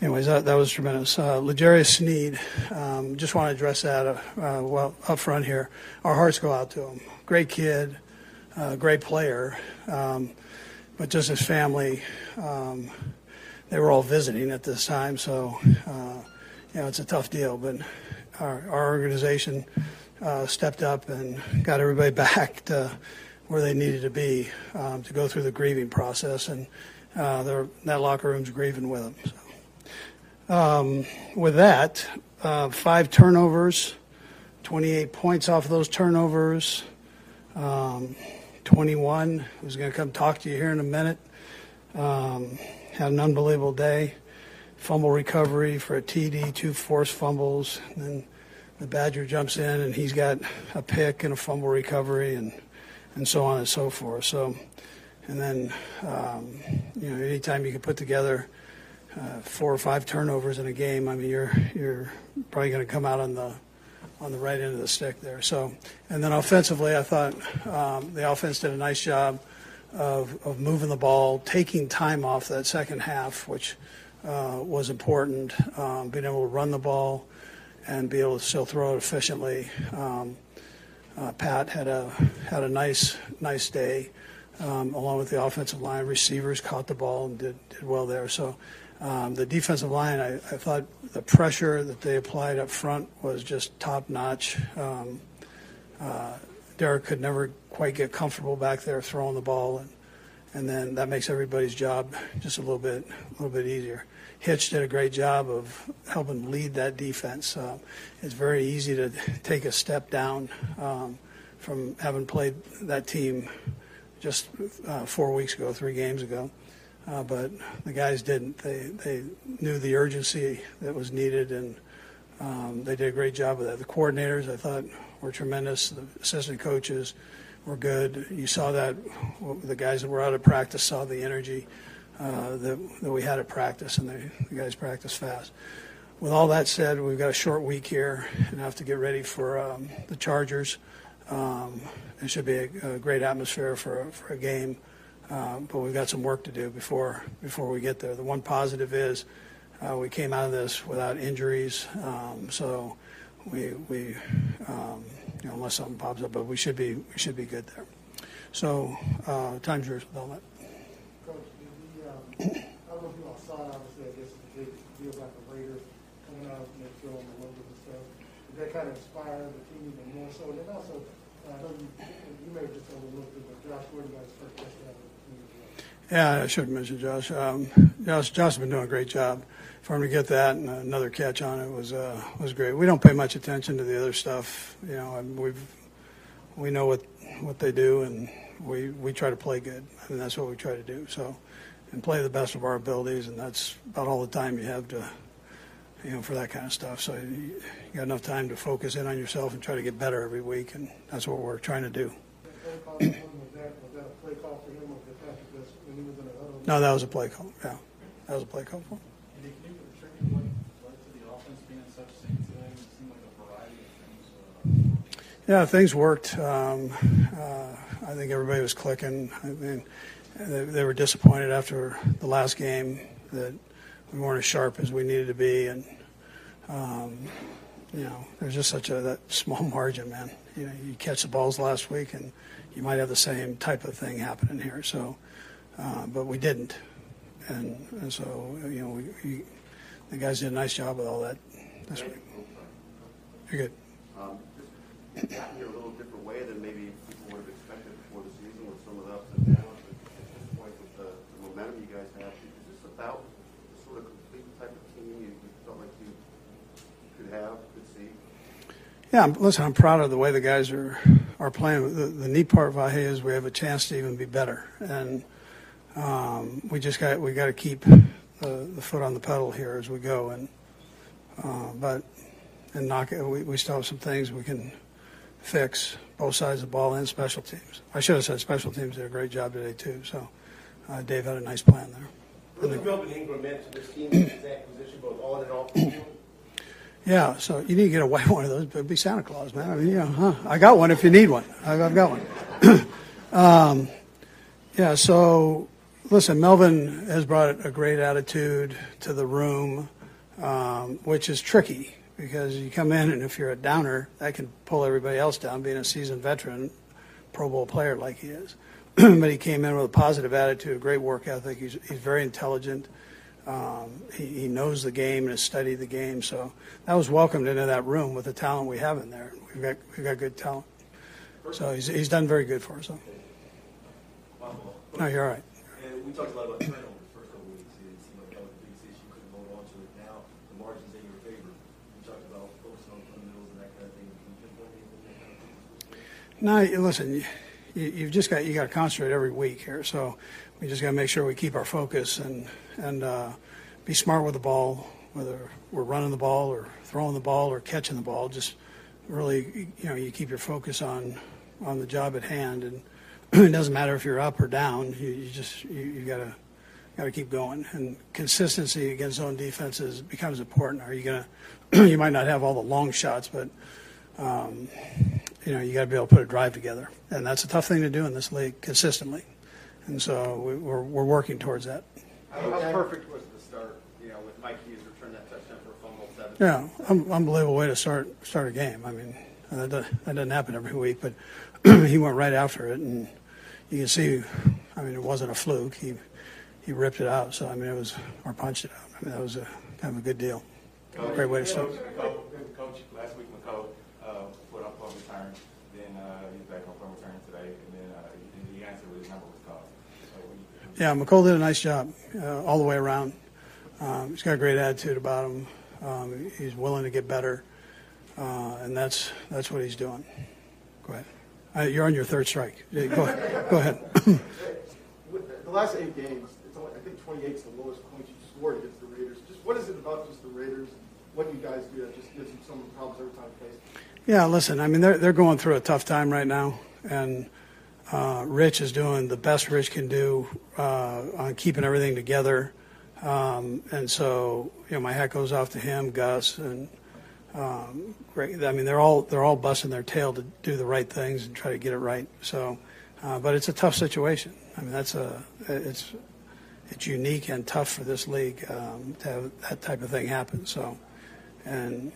anyways, that, that was tremendous. Uh, L'Jarius Sneed, um, just want to address that uh, uh, well up front here. Our hearts go out to him. Great kid, uh, great player, um, but just his family. Um, they were all visiting at this time, so uh, you know it's a tough deal. But our, our organization uh, stepped up and got everybody *laughs* back to where they needed to be um, to go through the grieving process, and uh, that locker room's grieving with them. So, um, with that, uh, five turnovers, 28 points off of those turnovers. Um, 21, who's going to come talk to you here in a minute. Um, had an unbelievable day. Fumble recovery for a TD, two forced fumbles. And then the Badger jumps in and he's got a pick and a fumble recovery and and so on and so forth. So, and then um, you know, anytime you can put together uh, four or five turnovers in a game, I mean, you're you're probably going to come out on the on the right end of the stick there. So, and then offensively, I thought um, the offense did a nice job of, of moving the ball, taking time off that second half, which was important. Um, being able to run the ball and be able to still throw it efficiently. Um, uh, Pat had a had a nice nice day, um, along with the offensive line. Receivers caught the ball and did did well there. So um, the defensive line, I, I, thought the pressure that they applied up front was just top notch. Um, uh, Derek could never quite get comfortable back there throwing the ball, and and then that makes everybody's job just a little bit a little bit easier. Hitch did a great job of helping lead that defense. Uh, it's very easy to take a step down um, from having played that team just uh, four weeks ago, three games ago. Uh, but the guys didn't. They they knew the urgency that was needed, and um, they did a great job of that. The coordinators, I thought, were tremendous. The assistant coaches were good. You saw that the guys that were out of practice saw the energy uh, that, that we had at practice, and the, guys practice fast. With all that said, we've got a short week here and have to get ready for um, the Chargers. Um, it should be a, a, great atmosphere for, for a game, uh, but we've got some work to do before before we get there. The one positive is uh, we came out of this without injuries, um, so we we um, you know unless something pops up, but we should be we should be good there. So uh, time's yours with all that. I don't know if you all saw it, obviously, I guess it feels like the Raiders coming out and they're throwing the logos and stuff. Did that kind of inspire the team even more so? And then also, I know you, you may have just overlooked it, but Josh Gordon got his first touchdown the. Yeah, I should have mentioned Josh. Um, Josh. Josh has been doing a great job. For him to get that and another catch on it was uh, was great. We don't pay much attention to the other stuff. You know, we've we know what what they do, and we we try to play good, and that's what we try to do. So and play the best of our abilities, and that's about all the time you have to, you know, for that kind of stuff. So you, you got enough time to focus in on yourself and try to get better every week, and that's what we're trying to do. no, that was a play call. Yeah, that was a play call for him. Yeah, things worked. Um, uh, I think everybody was clicking. I mean, they, they were disappointed after the last game that we weren't as sharp as we needed to be, and um, you know, there's just such a that small *laughs* margin, man. You know, you catch the balls last week, and you might have the same type of thing happening here. So, uh, but we didn't, and, and so you know, we, we, the guys did a nice job with all that this week. You're good. Um, just a little different way than maybe people would have expected before the season with some of the ups and downs momentum you guys have? Is this about the sort of complete type of team you, you felt like you could have, could see? Yeah, listen, I'm proud of the way the guys are are playing. The, the neat part Vahe is we have a chance to even be better, and um, we just got we got to keep the, the, foot on the pedal here as we go, and uh, but and knock it. We, we still have some things we can fix both sides of the ball and special teams. I should have said special teams did a great job today too. So uh, Dave had a nice plan there. Really Ingram into this team, his acquisition, both on and off the field? Yeah, so you need to get a *laughs* white one of those, but be Santa Claus, man. I mean, you know, huh? I got one if you need one. I've, I've got one. *clears throat* um, yeah, so listen, Melvin has brought a great attitude to the room, um, which is tricky because you come in and if you're a downer, that can pull everybody else down, being a seasoned veteran, Pro Bowl player like he is. *clears throat* but he came in with a positive attitude, a great work ethic. He's, he's very intelligent. Um, he, he knows the game and has studied the game. So that was welcomed into that room with the talent we have in there. We've got, we've got good talent. So he's, he's done very good for us. So. No, you're all right. And we talked a lot about turnovers the first couple of weeks. It seemed like that was the biggest issue. You couldn't hold on to it. Now the margins in your favor. You talked about focusing on the fundamentals and that kind of thing. Can you pinpoint anything that kind of thing? No, you- listen, you, you- you've just got, you got to concentrate every week here. So we just got to make sure we keep our focus and, and uh, be smart with the ball, whether we're running the ball or throwing the ball or catching the ball. Just really, you know, you keep your focus on, on the job at hand. And *clears throat* it doesn't matter if you're up or down. You, you just, you, you got to, got to keep going. And consistency against zone defenses becomes important. Are you to, *clears throat* you might not have all the long shots, but um, you know, you got to be able to put a drive together, and that's a tough thing to do in this league consistently. And so we, we're we're working towards that. How perfect was the start, you know, with Mike Hughes return that touchdown for a fumble, seven? Yeah, un- unbelievable way to start start a game. I mean, that doesn't, that doesn't happen every week, but *clears throat* he went right after it, and you can see. I mean, it wasn't a fluke. He he ripped it out. So I mean, it was or punched it out. I mean, that was a kind of a good deal. Great way to start. Coach, last week Mecole, uh, put up on return, then, uh, he's back on punt return today, and then, uh, he, he answered with his number was called. So we, Yeah, Mecole did a nice job uh, all the way around. Um, he's got a great attitude about him. Um, he's willing to get better, uh, and that's that's what he's doing. Go ahead. Uh, you're on your third strike. Yeah, Go ahead. Go ahead. *laughs* The- last eight games, it's only, I think 28 is the lowest point you've scored against the Raiders. Just what is it about just the Raiders? What do you guys do that just gives them some problems every time you face? Yeah, listen, I mean, they're, they're going through a tough time right now, and uh, Rich is doing the best Rich can do uh, on keeping everything together. Um, and so, you know, my hat goes off to him, Gus, and um, great. I mean, they're all they're all busting their tail to do the right things and try to get it right. So, uh, but it's a tough situation. I mean, that's a it's it's unique and tough for this league um, to have that type of thing happen. So, and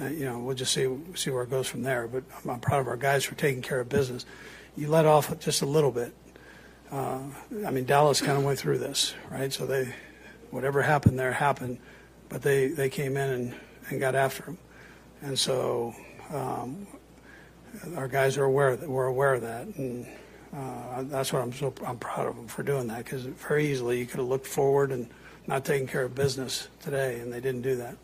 uh, you know, we'll just see see where it goes from there. But I'm, I'm proud of our guys for taking care of business. You let off just a little bit. Uh, I mean, Dallas kind of went through this, right? So they, whatever happened there happened, but they they came in and, and got after him, and so um, our guys are aware that we're aware of that, and uh, that's what I'm so I'm proud of them for doing that because very easily you could have looked forward and not taken care of business today, and they didn't do that.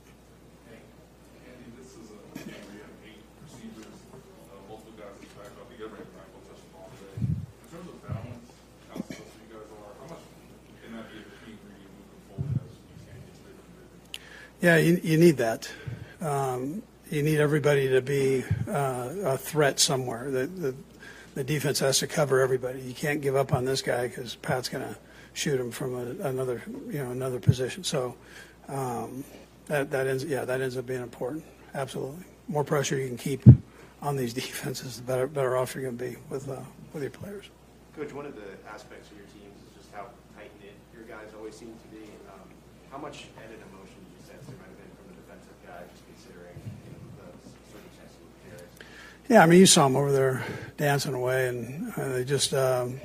Andy, this is a game where you have eight receivers, uh, multiple guys that's back up. You got ready to touch the ball today. In terms of balance, how successful you guys are, how much can that be a key ingredient moving forward as you can get bigger and bigger? Yeah, you, you need that. Um, you need everybody to be uh, a threat somewhere. The, the, the defense has to cover everybody. You can't give up on this guy because Pat's going to shoot him from a, another, you know, another position. So um, that that ends, yeah, that ends up being important. Absolutely, more pressure you can keep on these *laughs* defenses, the better better off you're going to be with uh, with your players. Coach, one of the aspects of your teams is just how tight-knit your guys always seem to be. Um, How much added emotion do you sense there might have been from the defensive guy, just considering, you know, the circumstances with Darius? Yeah, I mean, you saw them over there dancing away, and uh, they just um,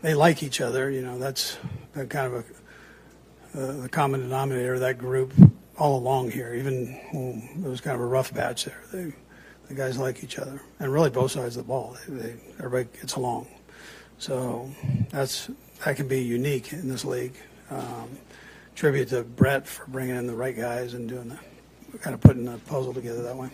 they like each other. You know, that's kind of a uh, the common denominator of that group all along here. Even when it was kind of a rough batch there, they the guys like each other, and really both sides of the ball. They, they, everybody gets along, so that's that can be unique in this league. Um, tribute to Brett for bringing in the right guys and doing the kind of putting the puzzle together that way.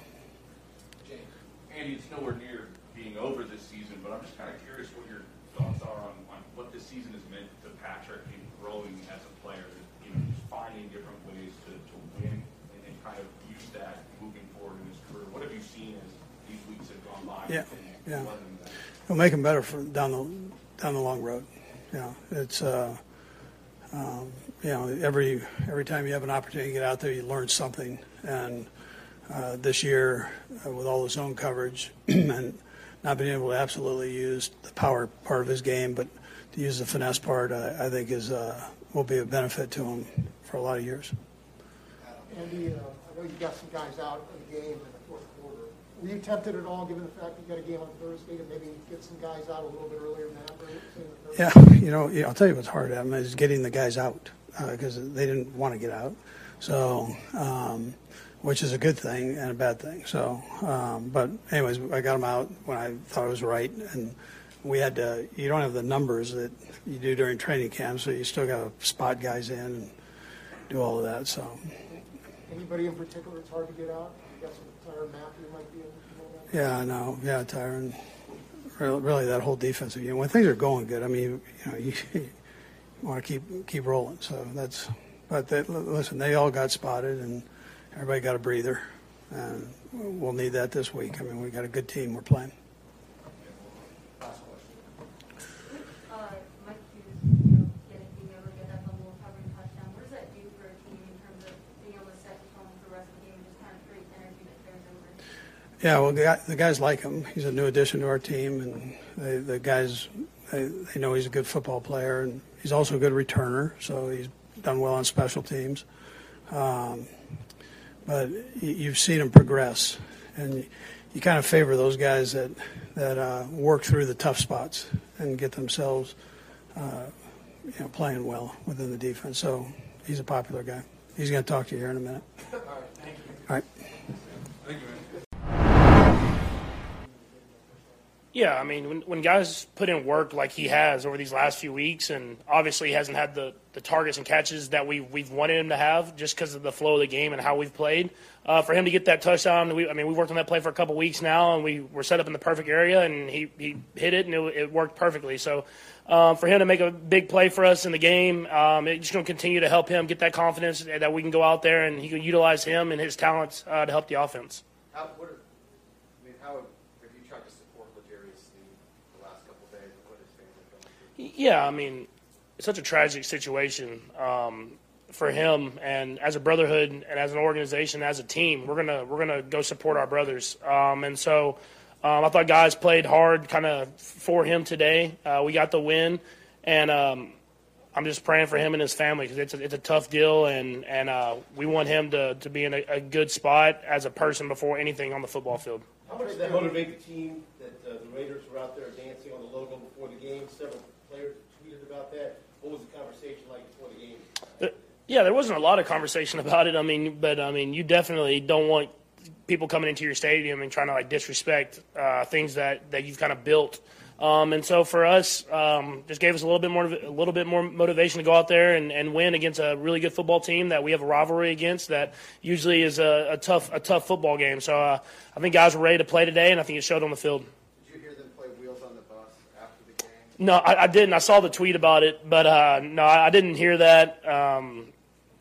Andy, it's nowhere near being over this season, but I'm just kind of curious what your thoughts are on, on what this season has meant to Patrick in growing as a player, you know, just finding different ways to, to win and, and kind of use that moving forward in his career. What have you seen as these weeks have gone by? Yeah, yeah. It'll make them better for down the down the long road. Know, it's uh, um, you know every every time you have an opportunity to get out there, you learn something, and uh, this year uh, with all the zone coverage *clears throat* and not being able to absolutely use the power part of his game, but to use the finesse part, I, I think is uh, will be a benefit to him for a lot of years. Andy, uh, I know you got some guys out of the game in the fourth quarter. Were you tempted at all, given the fact you got a game on Thursday, to maybe get some guys out a little bit earlier than that? say the Thursday? Yeah, you know, yeah, I'll tell you what's hard, Adam, is getting the guys out because they didn't want to get out. So, um, which is a good thing and a bad thing. So, um, but anyways, I got them out when I thought it was right, and we had to. You don't have the numbers that you do during training camp, so you still got to spot guys in and do all of that. So, Anybody in particular it's hard to get out? Got some Tyrann Mathieu might be know, that? yeah, I know. Yeah, Tyrann. Really, really, that whole defensive unit. When things are going good, I mean, you know, *laughs* you, you want to keep keep rolling. So that's. But they, listen, they all got spotted, and everybody got a breather. And we'll need that this week. I mean, we got a good team we're playing. Yeah, well, the guys like him. He's a new addition to our team, and they, the guys they, they know he's a good football player, and he's also a good returner. So he's done well on special teams. Um, but you, you've seen him progress, and you, you kind of favor those guys that that uh, work through the tough spots and get themselves, uh, you know, playing well within the defense. So he's a popular guy. He's going to talk to you here in a minute. All right. Thank you, man. Yeah, I mean, when, when guys put in work like he has over these last few weeks, and obviously he hasn't had the, the targets and catches that we, we've wanted him to have just because of the flow of the game and how we've played. Uh, for him to get that touchdown, we, I mean, we worked on that play for a couple weeks now, and we were set up in the perfect area, and he, he hit it, and it, it worked perfectly. So um, for him to make a big play for us in the game, um, it's just going to continue to help him get that confidence that we can go out there and he can utilize him and his talents uh, to help the offense. How, what are, I mean, how have you tried to support L'Jarius Sneed the last couple of days and what his family going through? Yeah, I mean, it's such a tragic situation um, for him, and as a brotherhood, and as an organization, as a team, we're gonna we're gonna go support our brothers. Um, and so, um, I thought guys played hard, kind of for him today. Uh, we got the win, and um, I'm just praying for him and his family because it's a, it's a tough deal, and and uh, we want him to to be in a, a good spot as a person before anything on the football field. How much did that motivate the team that uh, the Raiders were out there dancing on the logo before the game? Several players tweeted about that. What was the conversation like before the game? Yeah, there wasn't a lot of conversation about it. I mean, but I mean, you definitely don't want people coming into your stadium and trying to like disrespect uh, things that, that you've kind of built. Um, and so for us, um, just gave us a little bit more a little bit more motivation to go out there and, and win against a really good football team that we have a rivalry against. That usually is a, a tough a tough football game. So uh, I think guys were ready to play today, and I think it showed on the field. Did you hear them play Wheels on the Bus after the game? No, I, I didn't. I saw the tweet about it, but uh, no, I, I didn't hear that. Um,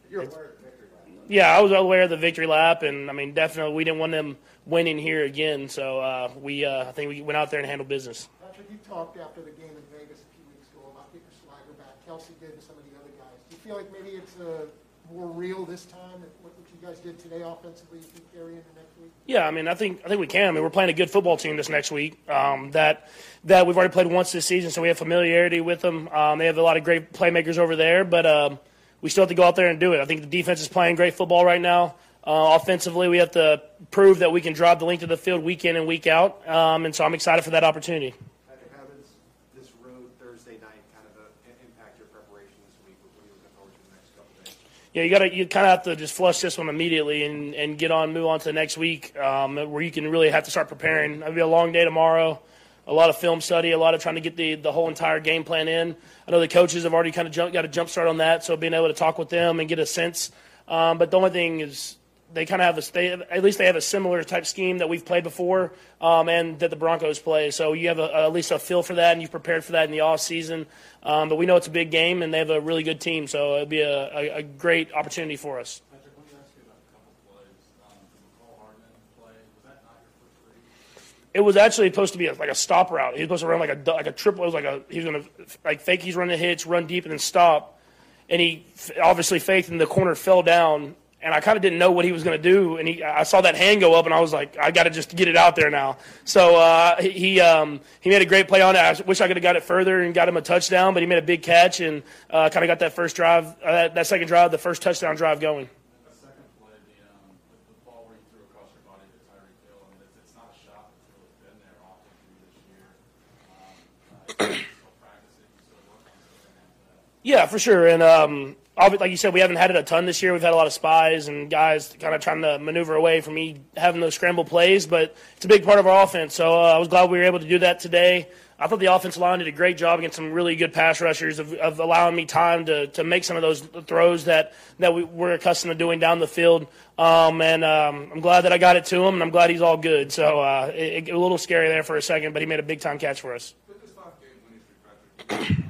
You're aware of the victory lap. Yeah, I was aware of the victory lap, and I mean, definitely we didn't want them winning here again. So uh, we, uh, I think we went out there and handled business. Patrick, you talked after the game in Vegas a few weeks ago about getting your swagger back. Kelce did and some of the other guys. Do you feel like maybe it's uh, more real this time? What what you guys did today offensively, you can carry into next week? Yeah, I mean, I think I think we can. I mean, we're playing a good football team this next week. Um, that that we've already played once this season, so we have familiarity with them. Um, they have a lot of great playmakers over there, but um, we still have to go out there and do it. I think the defense is playing great football right now. Uh, offensively, we have to prove that we can drive the length of the field week in and week out, um, and so I'm excited for that opportunity. Patrick, how does this road Thursday night kind of uh, i- impact your preparation this week? What are you looking forward to the next couple of days? Yeah, you got to you kind of have to just flush this one immediately and, and get on, move on to the next week, um, where you can really have to start preparing. It'll be a long day tomorrow, a lot of film study, a lot of trying to get the, the whole entire game plan in. I know the coaches have already kind of got a jump start on that, so being able to talk with them and get a sense. Um, but the only thing is they kind of have a they, at least they have a similar type scheme that we've played before um, and that the Broncos play. So you have a, at least a feel for that, and you've prepared for that in the off season. Um, but we know it's a big game, and they have a really good team, so it'll be a, a, a great opportunity for us. Patrick, let me ask you about a couple plays. Um, the Mecole Hardman play, was that not your first read? It was actually supposed to be a, like a stop route. He was supposed to run like a like a triple. It was like a he was gonna like fake. He's running a hitch, run deep, and then stop. And he f- obviously faked, and the corner fell down. And I kind of didn't know what he was going to do. And he, I saw that hand go up, and I was like, I got to just get it out there now. So uh, he he, um, he made a great play on it. I wish I could have got it further and got him a touchdown, but he made a big catch and uh, kind of got that first drive, uh, that, that second drive, the first touchdown drive going. *coughs* Yeah, for sure. And um, like you said, we haven't had it a ton this year. We've had a lot of spies and guys kind of trying to maneuver away from me having those scramble plays, but it's a big part of our offense. So uh, I was glad we were able to do that today. I thought the offensive line did a great job against some really good pass rushers of, of allowing me time to, to make some of those throws that, that we, we're accustomed to doing down the field. Um, and um, I'm glad that I got it to him, and I'm glad he's all good. So uh, it, it, a little scary there for a second, but he made a big time catch for us. With this five game winning streak, Patrick, you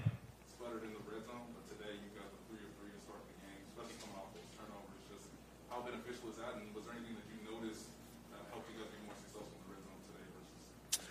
sputtered in the red zone, but today you got the three or three to start the game, especially coming off those turnovers. Just how beneficial is that, and was there anything that you noticed that helped you guys be more successful in the red zone today versus?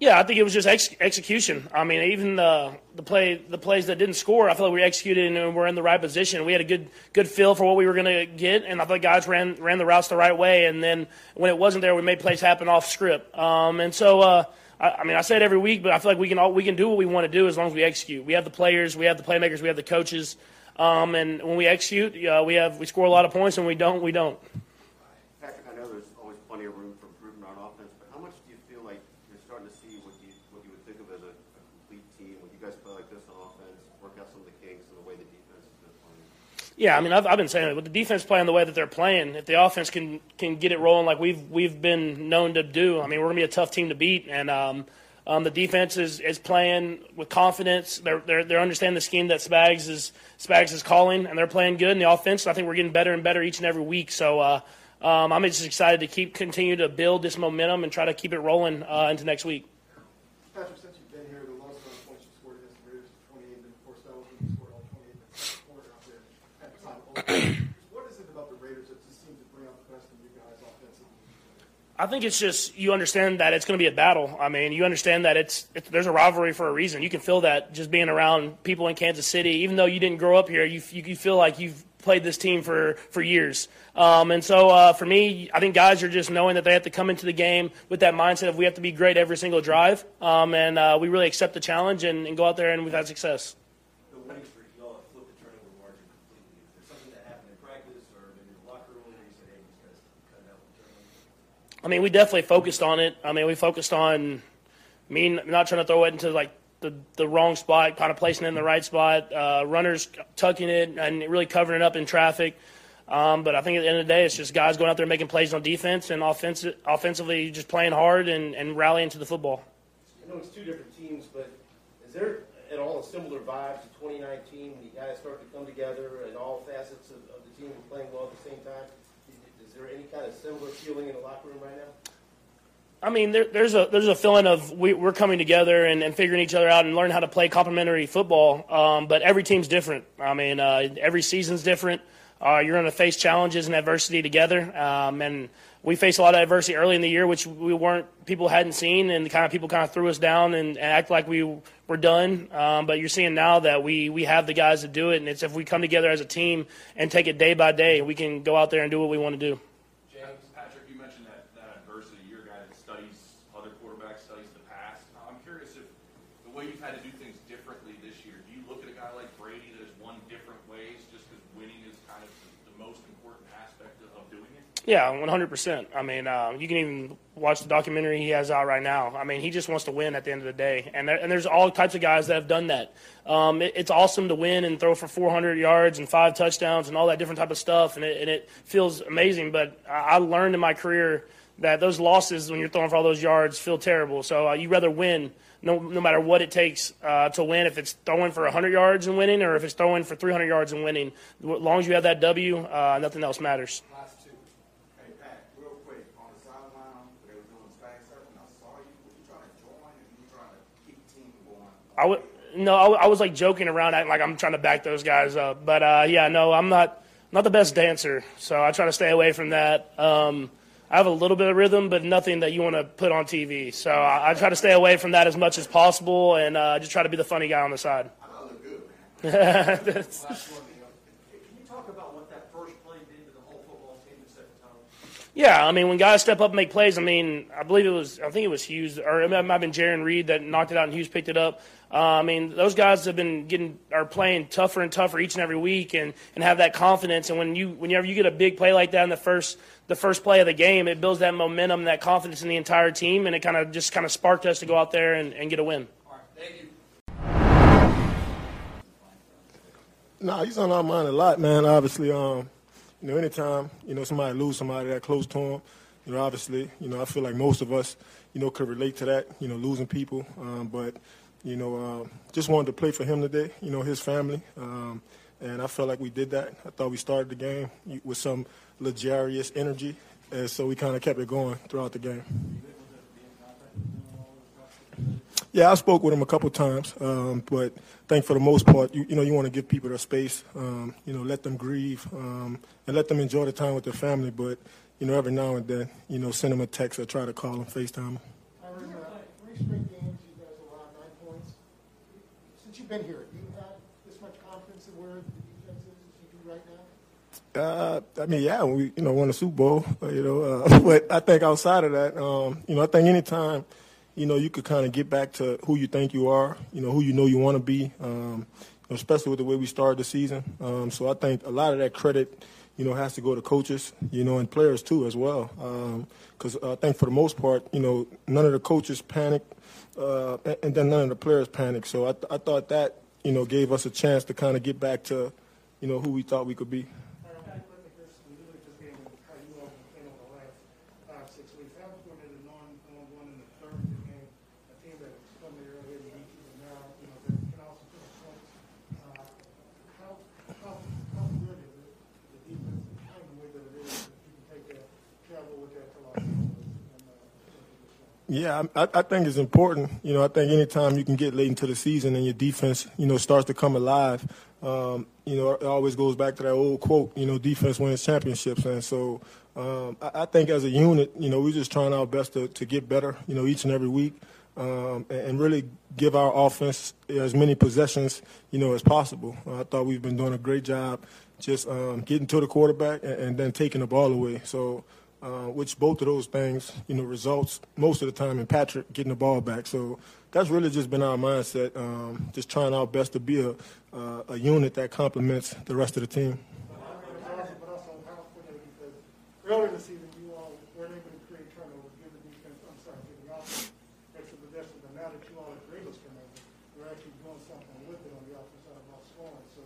Yeah, I think it was just ex- execution. I mean, even the the play the plays that didn't score, I feel like we executed and we're in the right position. We had a good good feel for what we were going to get, and I thought guys ran ran the routes the right way. And then when it wasn't there, we made plays happen off script. Um, and so. Uh, I mean, I say it every week, but I feel like we can all, we can do what we want to do as long as we execute. We have the players, we have the playmakers, we have the coaches, um, and when we execute, uh, we have we score a lot of points. And we don't, we don't. Patrick, I know there's always plenty of room for improvement on offense, but how much do you feel like you're starting to see what you what you would think of as a, a complete team when you guys play like this on offense, work out some of the kinks and the way the defense has been playing? Yeah, I mean, I've, I've been saying it. With the defense playing the way that they're playing, if the offense can can get it rolling like we've we've been known to do, I mean, we're gonna be a tough team to beat. And um, um, the defense is, is playing with confidence. They're, they're they're understanding the scheme that Spags is Spags is calling, and they're playing good. And the offense, I think we're getting better and better each and every week. So. Uh, um, I'm just excited to keep continue to build this momentum and try to keep it rolling uh, into next week. Patrick, since you've been here, the lowest amount of points you scored against the Raiders is 28, and of course that was when you scored all 28 in the second quarter out there at the time. of overtime. What is it about the Raiders that just seems to bring out the best in you guys offensively? I think it's just you understand that it's going to be a battle. I mean, you understand that it's, it's there's a rivalry for a reason. You can feel that just being around people in Kansas City, even though you didn't grow up here. You you, you feel like you've played this team for for years. Um, and so uh, for me, I think guys are just knowing that they have to come into the game with that mindset of we have to be great every single drive, um, and uh, we really accept the challenge and, and go out there and we've had success. The winning streak, y'all have flipped the turnover margin completely. Is there something that happened in practice or maybe in the locker room where you said, hey, these guys cut out the turnovers? I mean, we definitely focused on it. I mean, we focused on me not trying to throw it into like the, the wrong spot, kind of placing it in the right spot, uh, runners tucking it and really covering it up in traffic. Um, but I think at the end of the day, it's just guys going out there making plays on defense and offensive, offensively just playing hard and, and rallying to the football. I know it's two different teams, but is there at all a similar vibe to 2019 when you guys start to come together and all facets of, of the team are playing well at the same time? There any kind of similar feeling in the locker room right now? I mean, there, there's a there's a feeling of we, we're coming together and, and figuring each other out and learn how to play complementary football. Um, but every team's different. I mean, uh, every season's different. Uh, you're going to face challenges and adversity together, um, and we faced a lot of adversity early in the year, which we weren't people hadn't seen, and kind of people kind of threw us down and, and act like we were done. Um, but you're seeing now that we we have the guys to do it, and it's if we come together as a team and take it day by day, we can go out there and do what we want to do. James, Patrick, you mentioned that, that adversity. You're a guy that studies other quarterbacks, studies the past. I'm curious if the way you've had to do things differently this year, do you look at a guy like Brady that has won different ways just because winning is kind of the, the most important aspect of, of doing it? Yeah, 100%. I mean, uh, you can even watch the documentary he has out right now. I mean, he just wants to win at the end of the day. And, there, and there's all types of guys that have done that. Um, it, it's awesome to win and throw for 400 yards and five touchdowns and all that different type of stuff. And it, and it feels amazing. But I, learned in my career that those losses, when you're throwing for all those yards, feel terrible. So uh, you rather win no, no matter what it takes uh, to win. If it's throwing for 100 yards and winning or if it's throwing for 300 yards and winning. As long as you have that W, uh, nothing else matters. Last two. Hey, Pat, real quick, on the sideline, they were doing stag stuff, and I saw you. Were you trying to join, and you trying to keep the team going? I would no, I was like joking around, acting like I'm trying to back those guys up. But uh, yeah, no, I'm not not the best dancer, so I try to stay away from that. Um, I have a little bit of rhythm, but nothing that you want to put on TV. So I, I try to stay away from that as much as possible, and uh, just try to be the funny guy on the side. *laughs* *laughs* I look good, man. That's- Last one, you know, can you talk about what that first play did to the whole football Yeah, I mean, when guys step up and make plays, I mean, I believe it was, I think it was Hughes, or it might have been Jarran Reed that knocked it out and Hughes picked it up. Uh, I mean, those guys have been getting, are playing tougher and tougher each and every week and, and have that confidence. And when you, whenever you get a big play like that in the first, the first play of the game, it builds that momentum, that confidence in the entire team, and it kind of just kind of sparked us to go out there and, and get a win. All right, thank you. Nah, he's on our mind a lot, man. Obviously, um, you know, anytime you know somebody lose somebody that close to him, you know, obviously, you know, I feel like most of us, you know, could relate to that, you know, losing people. Um, but you know, uh, just wanted to play for him today, you know, his family, um, and I felt like we did that. I thought we started the game with some luxurious energy, and so we kind of kept it going throughout the game. Yeah, I spoke with him a couple times, um, but I think for the most part, you, you know, you want to give people their space, um, you know, let them grieve, um, and let them enjoy the time with their family. But you know, every now and then, you know, send them a text or try to call them, FaceTime. Aaron, uh, three straight games, you guys allowed nine points. Since you've been here, do you have this much confidence in where the defense is as you do right now? Uh, I mean, yeah, we you know won a Super Bowl, uh, you know, uh, *laughs* but I think outside of that, um, you know, I think anytime you know, you could kind of get back to who you think you are, you know, who you know you want to be, um, especially with the way we started the season. Um, so I think a lot of that credit, you know, has to go to coaches, you know, and players too as well. Because um, I think for the most part, you know, none of the coaches panicked, uh, and then none of the players panicked. So I, th- I thought that, you know, gave us a chance to kind of get back to, you know, who we thought we could be. Yeah, I, I, think it's important. You know, I think anytime you can get late into the season and your defense, you know, starts to come alive, um, you know, it always goes back to that old quote, you know, defense wins championships. And so um, I, I, think as a unit, you know, we're just trying our best to, to get better, you know, each and every week um, and, and, really give our offense as many possessions, you know, as possible. I thought we've been doing a great job just um, getting to the quarterback and, and then taking the ball away. So, uh, which both of those things, you know, results most of the time in Patrick getting the ball back. So that's really just been our mindset, um, just trying our best to be a, uh, a unit that complements the rest of the team. Earlier the season, you all weren't able to create turnovers, give the defense, I'm sorry, give the offense extra possessions, but now that you all able to turnovers, you're actually doing something with it on the offensive side of scoring. So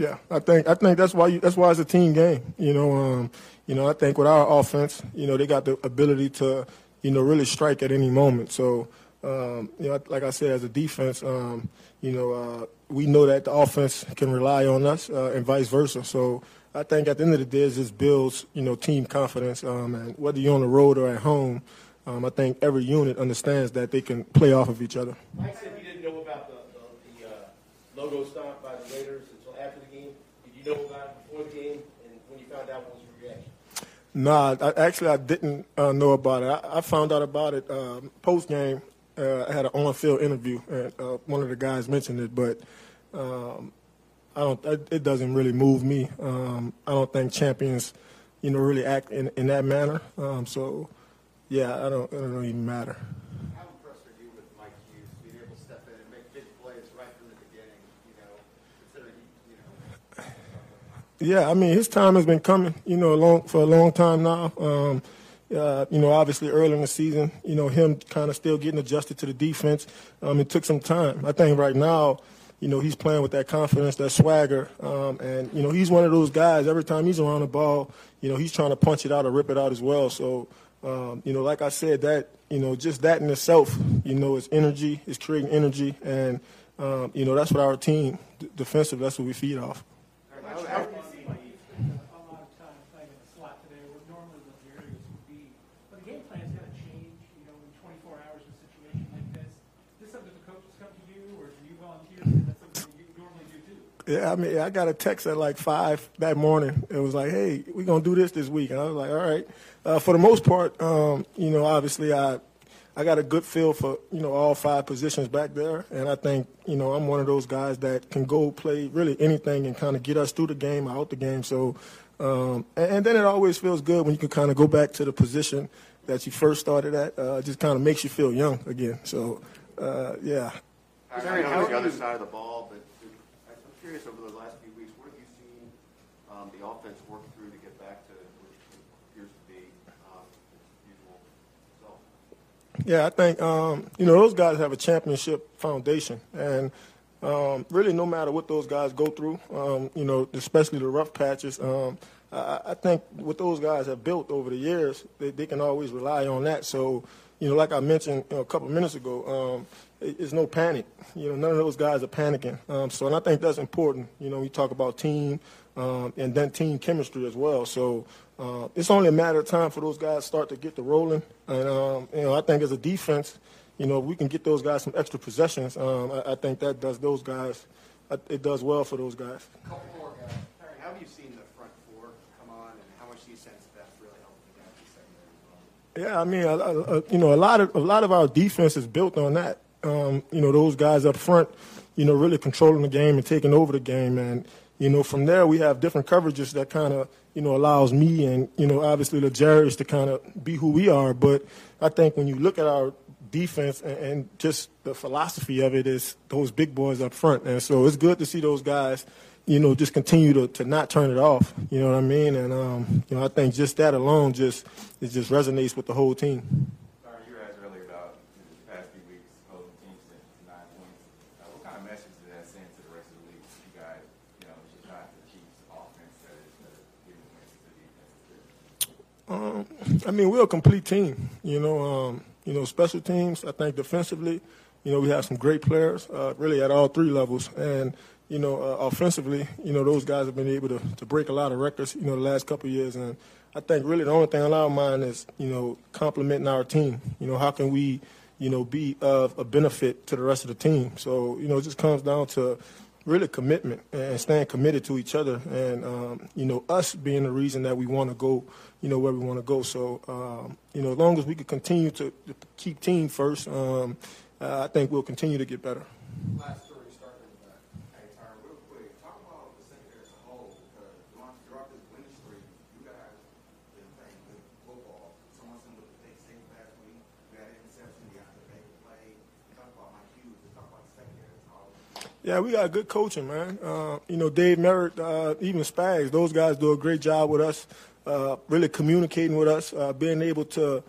yeah, I think I think that's why you, that's why it's a team game. You know, um, you know, I think with our offense, you know, they got the ability to, you know, really strike at any moment. So, um, you know, like I said, as a defense, um, you know, uh, we know that the offense can rely on us uh, and vice versa. So, I think at the end of the day, it just builds, you know, team confidence. Um, and whether you're on the road or at home, um, I think every unit understands that they can play off of each other. Mike said he didn't know about the, the, the uh, logo stomp by the Raiders after the game? Did you know about it before the game? And when you found out, what was your reaction? Nah, I, actually, I didn't uh, know about it. I, I, found out about it um, post game. Uh, I had an on-field interview, and uh, one of the guys mentioned it, but um, I don't. It doesn't really move me. Um, I don't think champions, you know, really act in, in that manner. Um, so, yeah, I don't. It don't even matter. Yeah, I mean his time has been coming, you know, long, for a long time now. Um, uh, you know, obviously early in the season, you know, him kind of still getting adjusted to the defense. Um, it took some time. I think right now, you know, he's playing with that confidence, that swagger, um, and you know, he's one of those guys. Every time he's around the ball, you know, he's trying to punch it out or rip it out as well. So, um, you know, like I said, that you know, just that in itself, you know, is energy, is creating energy, and um, you know, that's what our team defensive. That's what we feed off. Yeah, I mean, I got a text at like five that morning. It was like, "Hey, we're gonna do this this week," and I was like, "All right." Uh, for the most part, um, you know, obviously, I I got a good feel for you know all five positions back there, and I think you know I'm one of those guys that can go play really anything and kind of get us through the game, out the game. So, um, and, and, then it always feels good when you can kind of go back to the position that you first started at. Uh, just kind of makes you feel young again. So, uh, yeah. I know the other side of the ball, but curious over the last few weeks, what have you seen um, the offense work through to get back to what appears to be um, usual self? Yeah, I think um, you know those guys have a championship foundation, and um, really, no matter what those guys go through, um, you know, especially the rough patches, um, I, I, think what those guys have built over the years, they, they, can always rely on that. So, you know, like I mentioned you know, a couple minutes ago, um, it's no panic. You know, none of those guys are panicking. Um, so, and I think that's important. You know, we talk about team and then team chemistry as well. So. Uh, it's only a matter of time for those guys start to get the rolling. And, um, you know, I think as a defense, you know, we can get those guys some extra possessions. Um, I, I, think that does those guys, it does well for those guys. A couple more guys. Harry, how have you seen the front four come on, and how much do you sense that's really helping the guys Yeah, I mean, a, a, you know, a lot of a lot of our defense is built on that. Um, you know, those guys up front, you know, really controlling the game and taking over the game, and you know, from there we have different coverages that kind of you know, allows me and, you know, obviously the Jerry's to kind of be who we are. But I think when you look at our defense and, and, just the philosophy of it is those big boys up front. And so it's good to see those guys, you know, just continue to, to not turn it off. You know what I mean? And, um, you know, I think just that alone just, it just resonates with the whole team. Um, I mean, we're a complete team. You know, um, you know, special teams. I think defensively, you know, we have some great players, uh, really at all three levels, and you know, uh, offensively, you know, those guys have been able to, to break a lot of records, you know, the last couple years, and I think really the only thing on our mind is, you know, complementing our team. You know, how can we, you know, be of a benefit to the rest of the team? So, you know, it just comes down to really commitment and staying committed to each other, and um, you know, us being the reason that we want to go you know, where we want to go. So, um, you know, as long as we can continue to, keep team first, um, uh, I think we'll continue to get better. Last story starting with that. Hey, Tyrann, real quick, talk about the secondary as a whole because throughout this winning streak, you guys been playing good football. Someone similar to Take State last week, you had an interception, you got the big play. Talk about Mike Hughes, talk about the secondary as a whole. Yeah, we got good coaching, man. Uh, you know, Dave Merritt, uh, even Spags, those guys do a great job with us uh, really communicating with us, uh, being able to,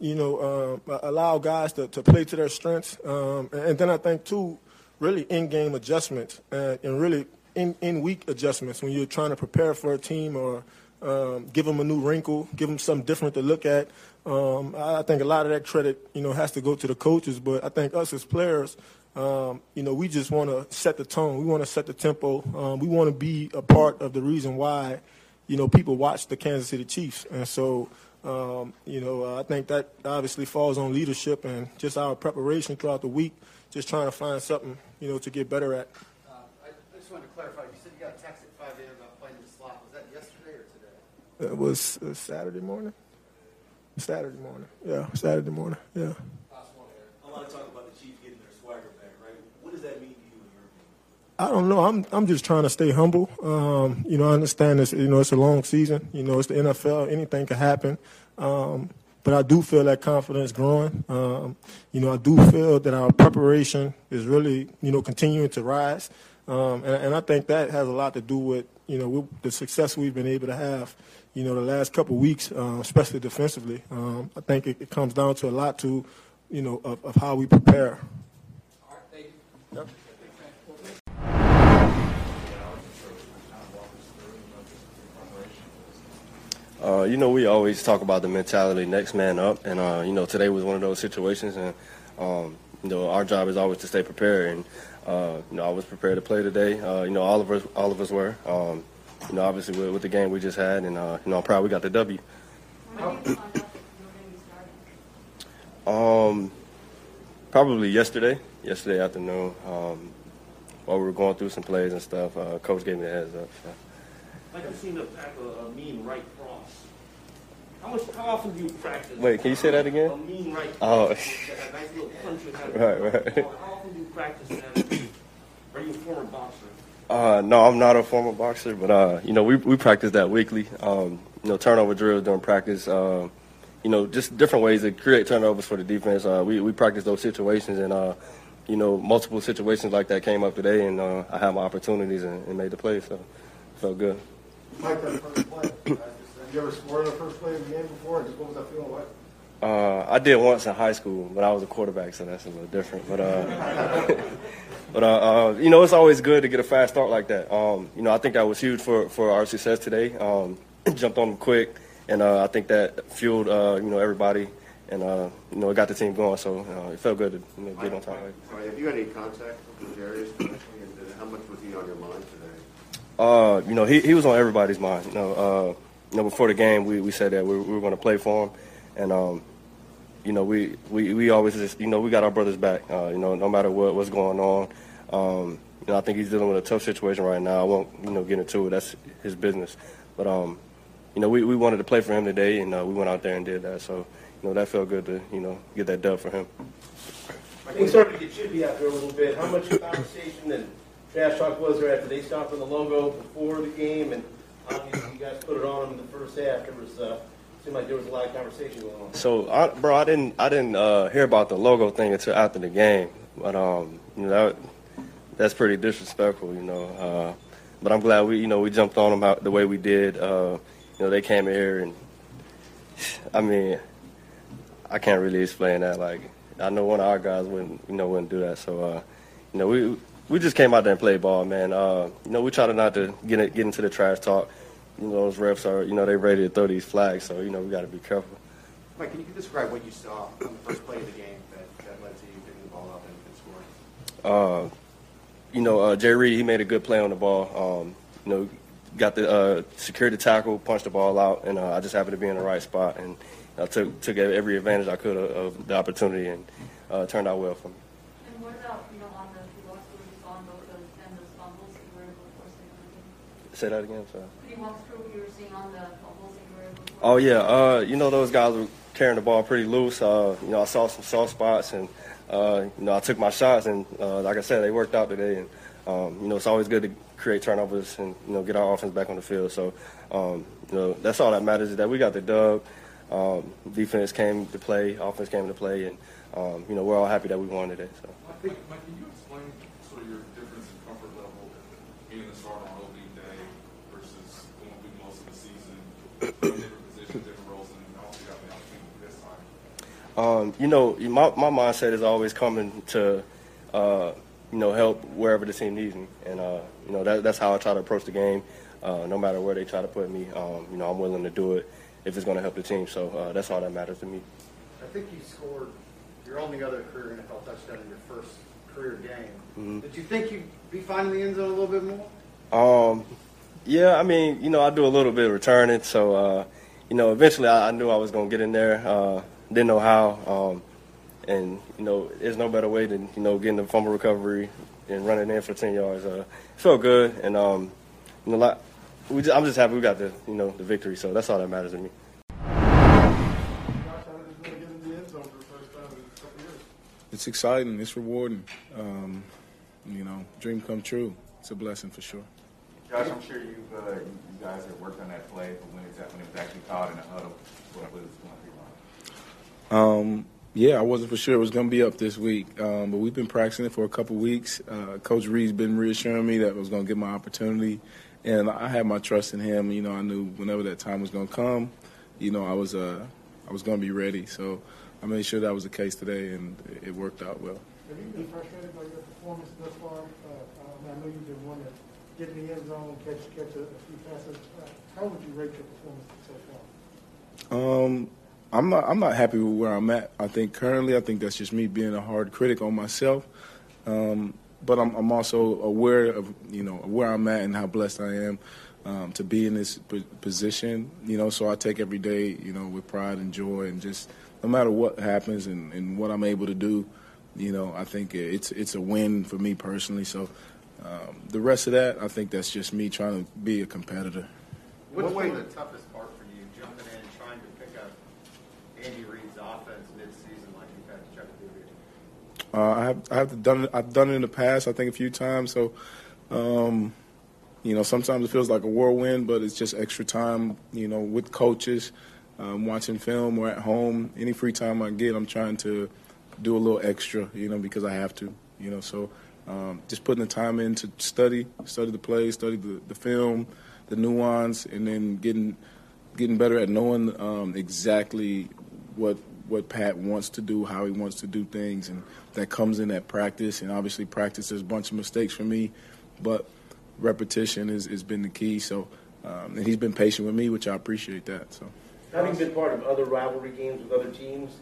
you know, uh, allow guys to, to play to their strengths. Um, and then I think, too, really in-game adjustments and, and really in, in-week adjustments when you're trying to prepare for a team or um, give them a new wrinkle, give them something different to look at. Um, I think a lot of that credit, you know, has to go to the coaches, but I think us as players, um, you know, we just want to set the tone. We want to set the tempo. Um, we want to be a part of the reason why – you know, people watch the Kansas City Chiefs. And so, um, you know, uh, I think that obviously falls on leadership and just our preparation throughout the week, just trying to find something, you know, to get better at. Uh, I, just wanted to clarify. You said you got a text at 5 a.m. about playing the slot. Was that yesterday or today? It was uh, Saturday morning. Saturday morning. Yeah, Saturday morning. Yeah. A lot of talk about the Chiefs getting their swagger back, right? What does that mean I don't know. I'm I'm just trying to stay humble. Um, you know, I understand this. You know, it's a long season. You know, it's the NFL. Anything can happen. Um, but I do feel that confidence growing. Um, you know, I do feel that our preparation is really, you know, continuing to rise. Um, and, and, I think that has a lot to do with, you know, with the success we've been able to have, you know, the last couple of weeks, uh, especially defensively. Um, I think it, it, comes down to a lot to, you know, of, of how we prepare. All right, thank you. Yep. Uh, you know, we always talk about the mentality next man up, and uh, you know, today was one of those situations, and um, you know, our job is always to stay prepared, and uh, you know, I was prepared to play today. Uh, you know, all of us, all of us were. Um, you know, obviously with, with, the game we just had, and uh, you know, I'm proud we got the W. um, probably yesterday, yesterday afternoon, um, while we were going through some plays and stuff. Uh, coach gave me a heads up. So. Like I've seen a, a mean right How much? How often do you practice? Wait, can you say that again? A mean right. Oh. Nice little punch you have. *laughs* Right, right. How often do you practice that? Are you a former boxer? Uh, no, I'm not a former boxer, but uh, you know, we we practice that weekly. Um, you know, turnover drills during practice. Uh, you know, just different ways to create turnovers for the defense. Uh, we we practice those situations, and uh, you know, multiple situations like that came up today, and uh, I had my opportunities and, and made the play, so felt good. Mike, that first play, you ever scored on the first play of the game before? Just what was that feeling like? Uh, I did once in high school, but I was a quarterback, so that's a little different. But uh, *laughs* but uh, uh, you know, it's always good to get a fast start like that. Um, you know, I think that was huge for, for our success today. Um, *clears throat* jumped on them quick, and uh, I think that fueled uh, you know everybody, and uh, you know it got the team going. So uh, it felt good to you know, get on top. Of it. Sorry, have you had any contact with L'Jarius? And uh, how much was he on your mind today? Uh, you know, he, he was on everybody's mind. You know, uh, you know, before the game, we, we said that we, we were going to play for him, and um, you know, we, we, we always just, you know, we got our brothers back. Uh, you know, no matter what what's going on. Um, you know, I think he's dealing with a tough situation right now. I won't, you know, get into it. That's his business. But um, you know, we, we wanted to play for him today, and uh, we went out there and did that. So, you know, that felt good to, you know, get that dub for him. Things started to get chippy out there a little bit. How much conversation and trash talk was there after they stopped on the logo before the game? And obviously, you guys put it on in the first half. There was uh, seemed like there was a lot of conversation going on. So, I, bro, I didn't I didn't uh, hear about the logo thing until after the game, but um, you know that that's pretty disrespectful, you know. Uh, but I'm glad we you know we jumped on them how, the way we did. Uh, you know, they came here and *sighs* I mean, I can't really explain that. Like, I know one of our guys wouldn't you know wouldn't do that. So, uh, you know, we we just came out there and played ball, man. Uh, you know, we try to not to get it, get into the trash talk. You know, those refs are you know they ready to throw these flags, so you know we got to be careful. Mike, can you describe what you saw on the first play of the game that, that led to you picking the ball up and, scoring? Uh, you know, uh, Jay Reed, he made a good play on the ball. Um, you know, got the uh, secured the tackle, punched the ball out, and uh, I just happened to be in the right spot, and I took took every advantage I could of, of the opportunity, and uh, turned out well for me. And what about, you know, on the, you lost what you saw on both those, and those fumbles that you were able to force in the game? Say that again, sorry. Could you walk through what you were seeing on the fumbles that you were able to force? Oh yeah, uh, you know those guys were carrying the ball pretty loose. Uh, you know, I saw some soft spots, and uh, you know I took my shots, and uh, like I said, they worked out today. And um, you know, it's always good to create turnovers and you know get our offense back on the field. So um, you know that's all that matters is that we got the dub. Um, defense came to play, offense came to play, and um, you know we're all happy that we won today. So. I think, Mike, can you explain sort of your difference in comfort level being the starter on opening day versus going through most of the season, different positions, different roles, and also got the opportunity this time? Um, you know, my my mindset is always coming to, uh, you know, help wherever the team needs me, and uh, you know that, that's how I try to approach the game. Uh, no matter where they try to put me, um, you know, I'm willing to do it if it's going to help the team. So uh, that's all that matters to me. I think you scored your only other career NFL touchdown in your first career game. Mhm. Did you think you'd be finding the end zone a little bit more? Um, yeah, I mean, you know, I do a little bit of returning, so uh, you know, eventually I, I knew I was going to get in there. Uh, didn't know how, um, and you know, there's no better way than you know getting the fumble recovery and running in for ten yards. Uh, it felt good, and um, you know, like, just, I'm just happy we got the you know the victory. So that's all that matters to me. It's exciting. It's rewarding. Um, you know, dream come true. It's a blessing for sure. Josh, I'm sure you uh, you you guys have worked on that play, but when, it's, when it was actually called in the huddle, what was going to be wrong? Um, yeah, I wasn't for sure it was going to be up this week, um, but we've been practicing it for a couple weeks. Uh, Coach Reid's been reassuring me that I was going to get my opportunity, and I had my trust in him. You know, I knew whenever that time was going to come, you know, I was uh, I was going to be ready. So I made sure that was the case today, and it it worked out well. Have you been frustrated by your performance thus far? Uh, I know you've been one to get in the end zone, catch catch a, few passes. Uh, how would you rate your performance so far? Um, I'm not. I'm not happy with where I'm at. I think currently, I think that's just me being a hard critic on myself. Um, but I'm, I'm also aware of you know where I'm at and how blessed I am um, to be in this p- position. You know, so I take every day you know with pride and joy, and just no matter what happens and, and what I'm able to do, you know, I think it's it's a win for me personally. So um, the rest of that, I think that's just me trying to be a competitor. What's been the toughest part for you, jumping in, and trying to pick up Andy Reid's offense mid-season like you've had to Chuck do here? Uh, I have I have done it. I've done it in the past. I think a few times. So, um, you know, sometimes it feels like a whirlwind, but it's just extra time. You know, with coaches, um, watching film or at home. Any free time I get, I'm trying to do a little extra. You know, because I have to. You know, so um, just putting the time in to study, study the play, study the, the film, the nuance, and then getting getting better at knowing um, exactly what what Pat wants to do, how he wants to do things, and that comes in at practice. And obviously, practice there's a bunch of mistakes for me, but repetition has, been the key. So, um, and he's been patient with me, which I appreciate that. So, Having been part of other rivalry games with other teams,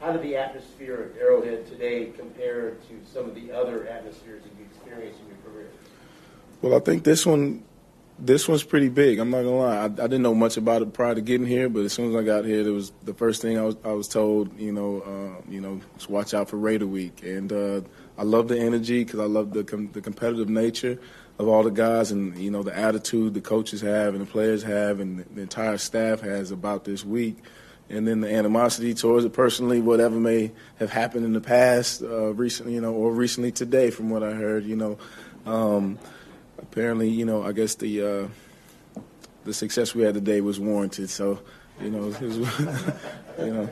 how did the atmosphere at Arrowhead today compare to some of the other atmospheres that you experienced in your career? well, I think this one. This one's pretty big. I'm not gonna lie. I, I didn't know much about it prior to getting here, but as soon as I got here, it was the first thing I was I was told. You know, uh, you know, just watch out for Raider Week, and uh, I love the energy because I love the com- the competitive nature of all the guys, and you know the attitude the coaches have and the players have, and the entire staff has about this week, and then the animosity towards it personally, whatever may have happened in the past, uh, recently, you know, or recently today, from what I heard, you know. Um, apparently, you know, I guess the uh, the success we had today was warranted. So, you know, was, *laughs* you know.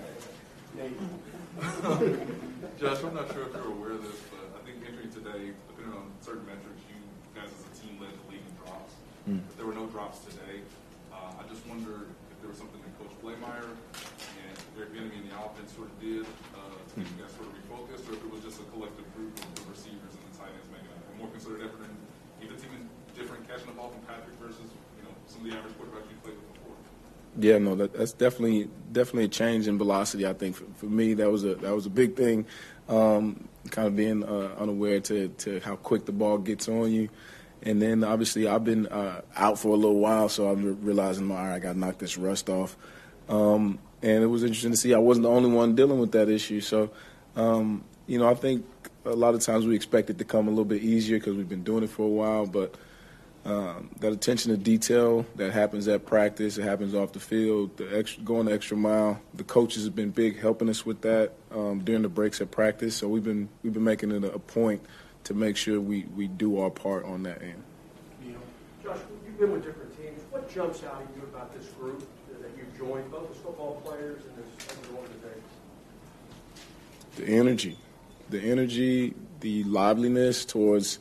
Josh, I'm not sure if you're aware of this, but I think entering today, depending on certain metrics, you guys as a team led the league in drops. Mm. But there were no drops today. Uh, I just wonder if there was something that Coach Bieniemy and and the offense sort of did uh, to get you guys sort of refocused, or if it was just a collective group of the receivers and the tight ends making a, a more concerted effort. And if it's even different catching the ball from Patrick versus you know some of the average quarterbacks you played with before. Yeah, no, that, that's definitely definitely a change in velocity. I think for, for me that was a that was a big thing. Um, kind of being uh, unaware to, to how quick the ball gets on you, and then obviously I've been uh, out for a little while, so I'm realizing, all right, I got to knock this rust off. Um, and it was interesting to see I wasn't the only one dealing with that issue. So, um, you know, I think a lot of times we expect it to come a little bit easier because we've been doing it for a while, but um, that attention to detail that happens at practice, it happens off the field, the extra, going the extra mile. The coaches have been big helping us with that um, during the breaks at practice. So we've been we've been making it a, point to make sure we, we do our part on that end. Josh, you've been with different teams. What jumps out at you about this group both as football players and as? The energy, the energy, the liveliness towards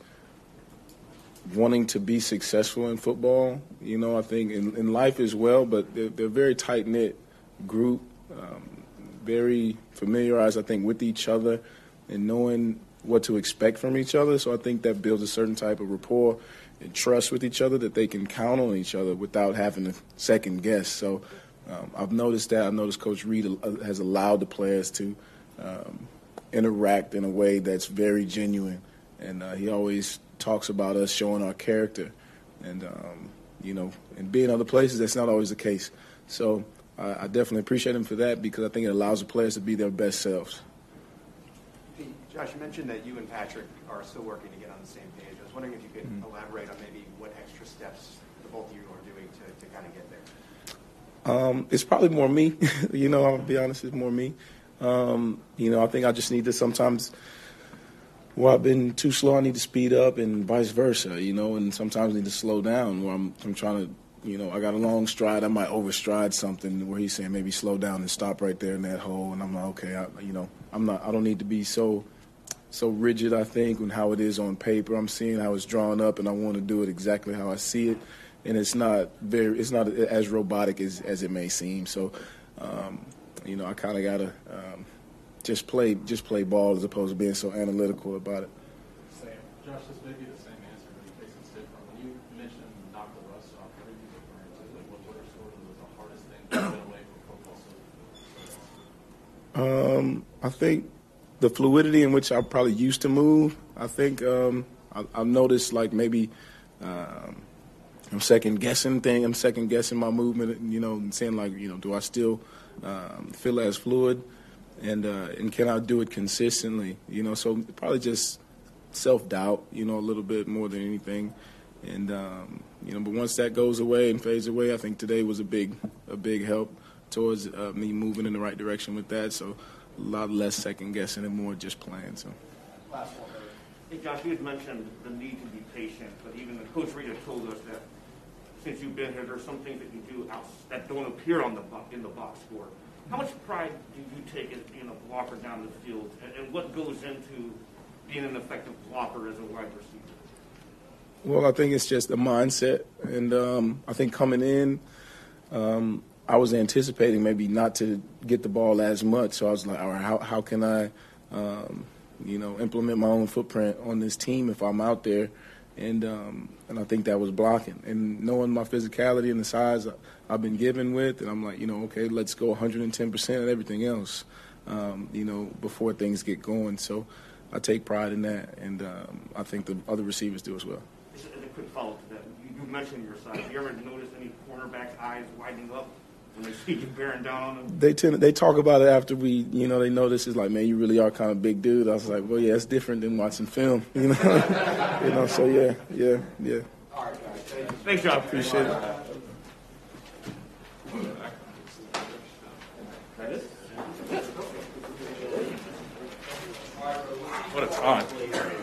wanting to be successful in football. You know, I think in, in life as well, but they're, they're a very tight knit group, um, very familiarized, I think, with each other and knowing what to expect from each other. So I think that builds a certain type of rapport and trust with each other that they can count on each other without having to second guess. So um, I've noticed that. I've noticed Coach Reid has allowed the players to um, interact in a way that's very genuine, and uh, he always talks about us showing our character, and um, you know, and being other places that's not always the case. So uh, I definitely appreciate him for that because I think it allows the players to be their best selves. Hey, Josh, you mentioned that you and Patrick are still working to get on the same page. I was wondering if you could Mhm. elaborate on maybe what extra steps the both of you are doing to, to kind of get there. Um, it's probably more me. *laughs* you know, I'll be honest, it's more me. Um, you know, I think I just need to sometimes, Where I've been too slow, I need to speed up, and vice versa. You know, and sometimes I need to slow down. Where I'm, I'm trying to, you know, I got a long stride, I might overstride something where he's saying maybe slow down and stop right there in that hole, and I'm like, okay, I, you know, I'm not, I don't need to be so, so rigid. I think and how it is on paper. I'm seeing how it's drawn up, and I want to do it exactly how I see it and it's not very it's not as robotic as, as it may seem so um, you know I kind of gotta um, just play just play ball as opposed to being so analytical about it Sam, Josh, this may be the same answer, but in case it's different. When you mentioned knock the rust off, what are you referring to? Like, what, what are sort of the hardest things to get away from football so, so um, I think the fluidity in which I probably used to move I think um, I, I've noticed like maybe um, I'm second guessing thing. I'm second guessing my movement, you know, and saying like, you know, do I still um, feel as fluid, and uh, and can I do it consistently? You know, so probably just self doubt, you know, a little bit more than anything, and um, you know, but once that goes away and fades away, I think today was a big a big help towards uh, me moving in the right direction with that. So a lot less second guessing and more just playing. So. Last one. Hey, Josh, you had mentioned the need to be patient, but even the coach Rita told us that since you've been here, there's some things that you do out, that don't appear on the in the box score. How much pride do you take in being a blocker down the field, and, and what goes into being an effective blocker as a wide receiver? Well, I think it's just a mindset, and um, I think coming in, um, I was anticipating maybe not to get the ball as much. So I was like, all right, how how can I, um, you know, implement my own footprint on this team if I'm out there, and um, and I think that was blocking. And knowing my physicality and the size I've been given with, and I'm like, you know, okay, let's go 110 percent at everything else, um, you know, before things get going. So I take pride in that, and um, I think the other receivers do as well. As a quick follow-up to that, you, you mentioned your size. Do you ever notice any cornerbacks' eyes widening up they see you bearing down on them? They tend they talk about it after we you know they know this is like man you really are kind of big dude. I was like well yeah it's different than watching film *laughs* you know you know so yeah yeah yeah. All right, guys. Thanks, John. Appreciate it. What a time.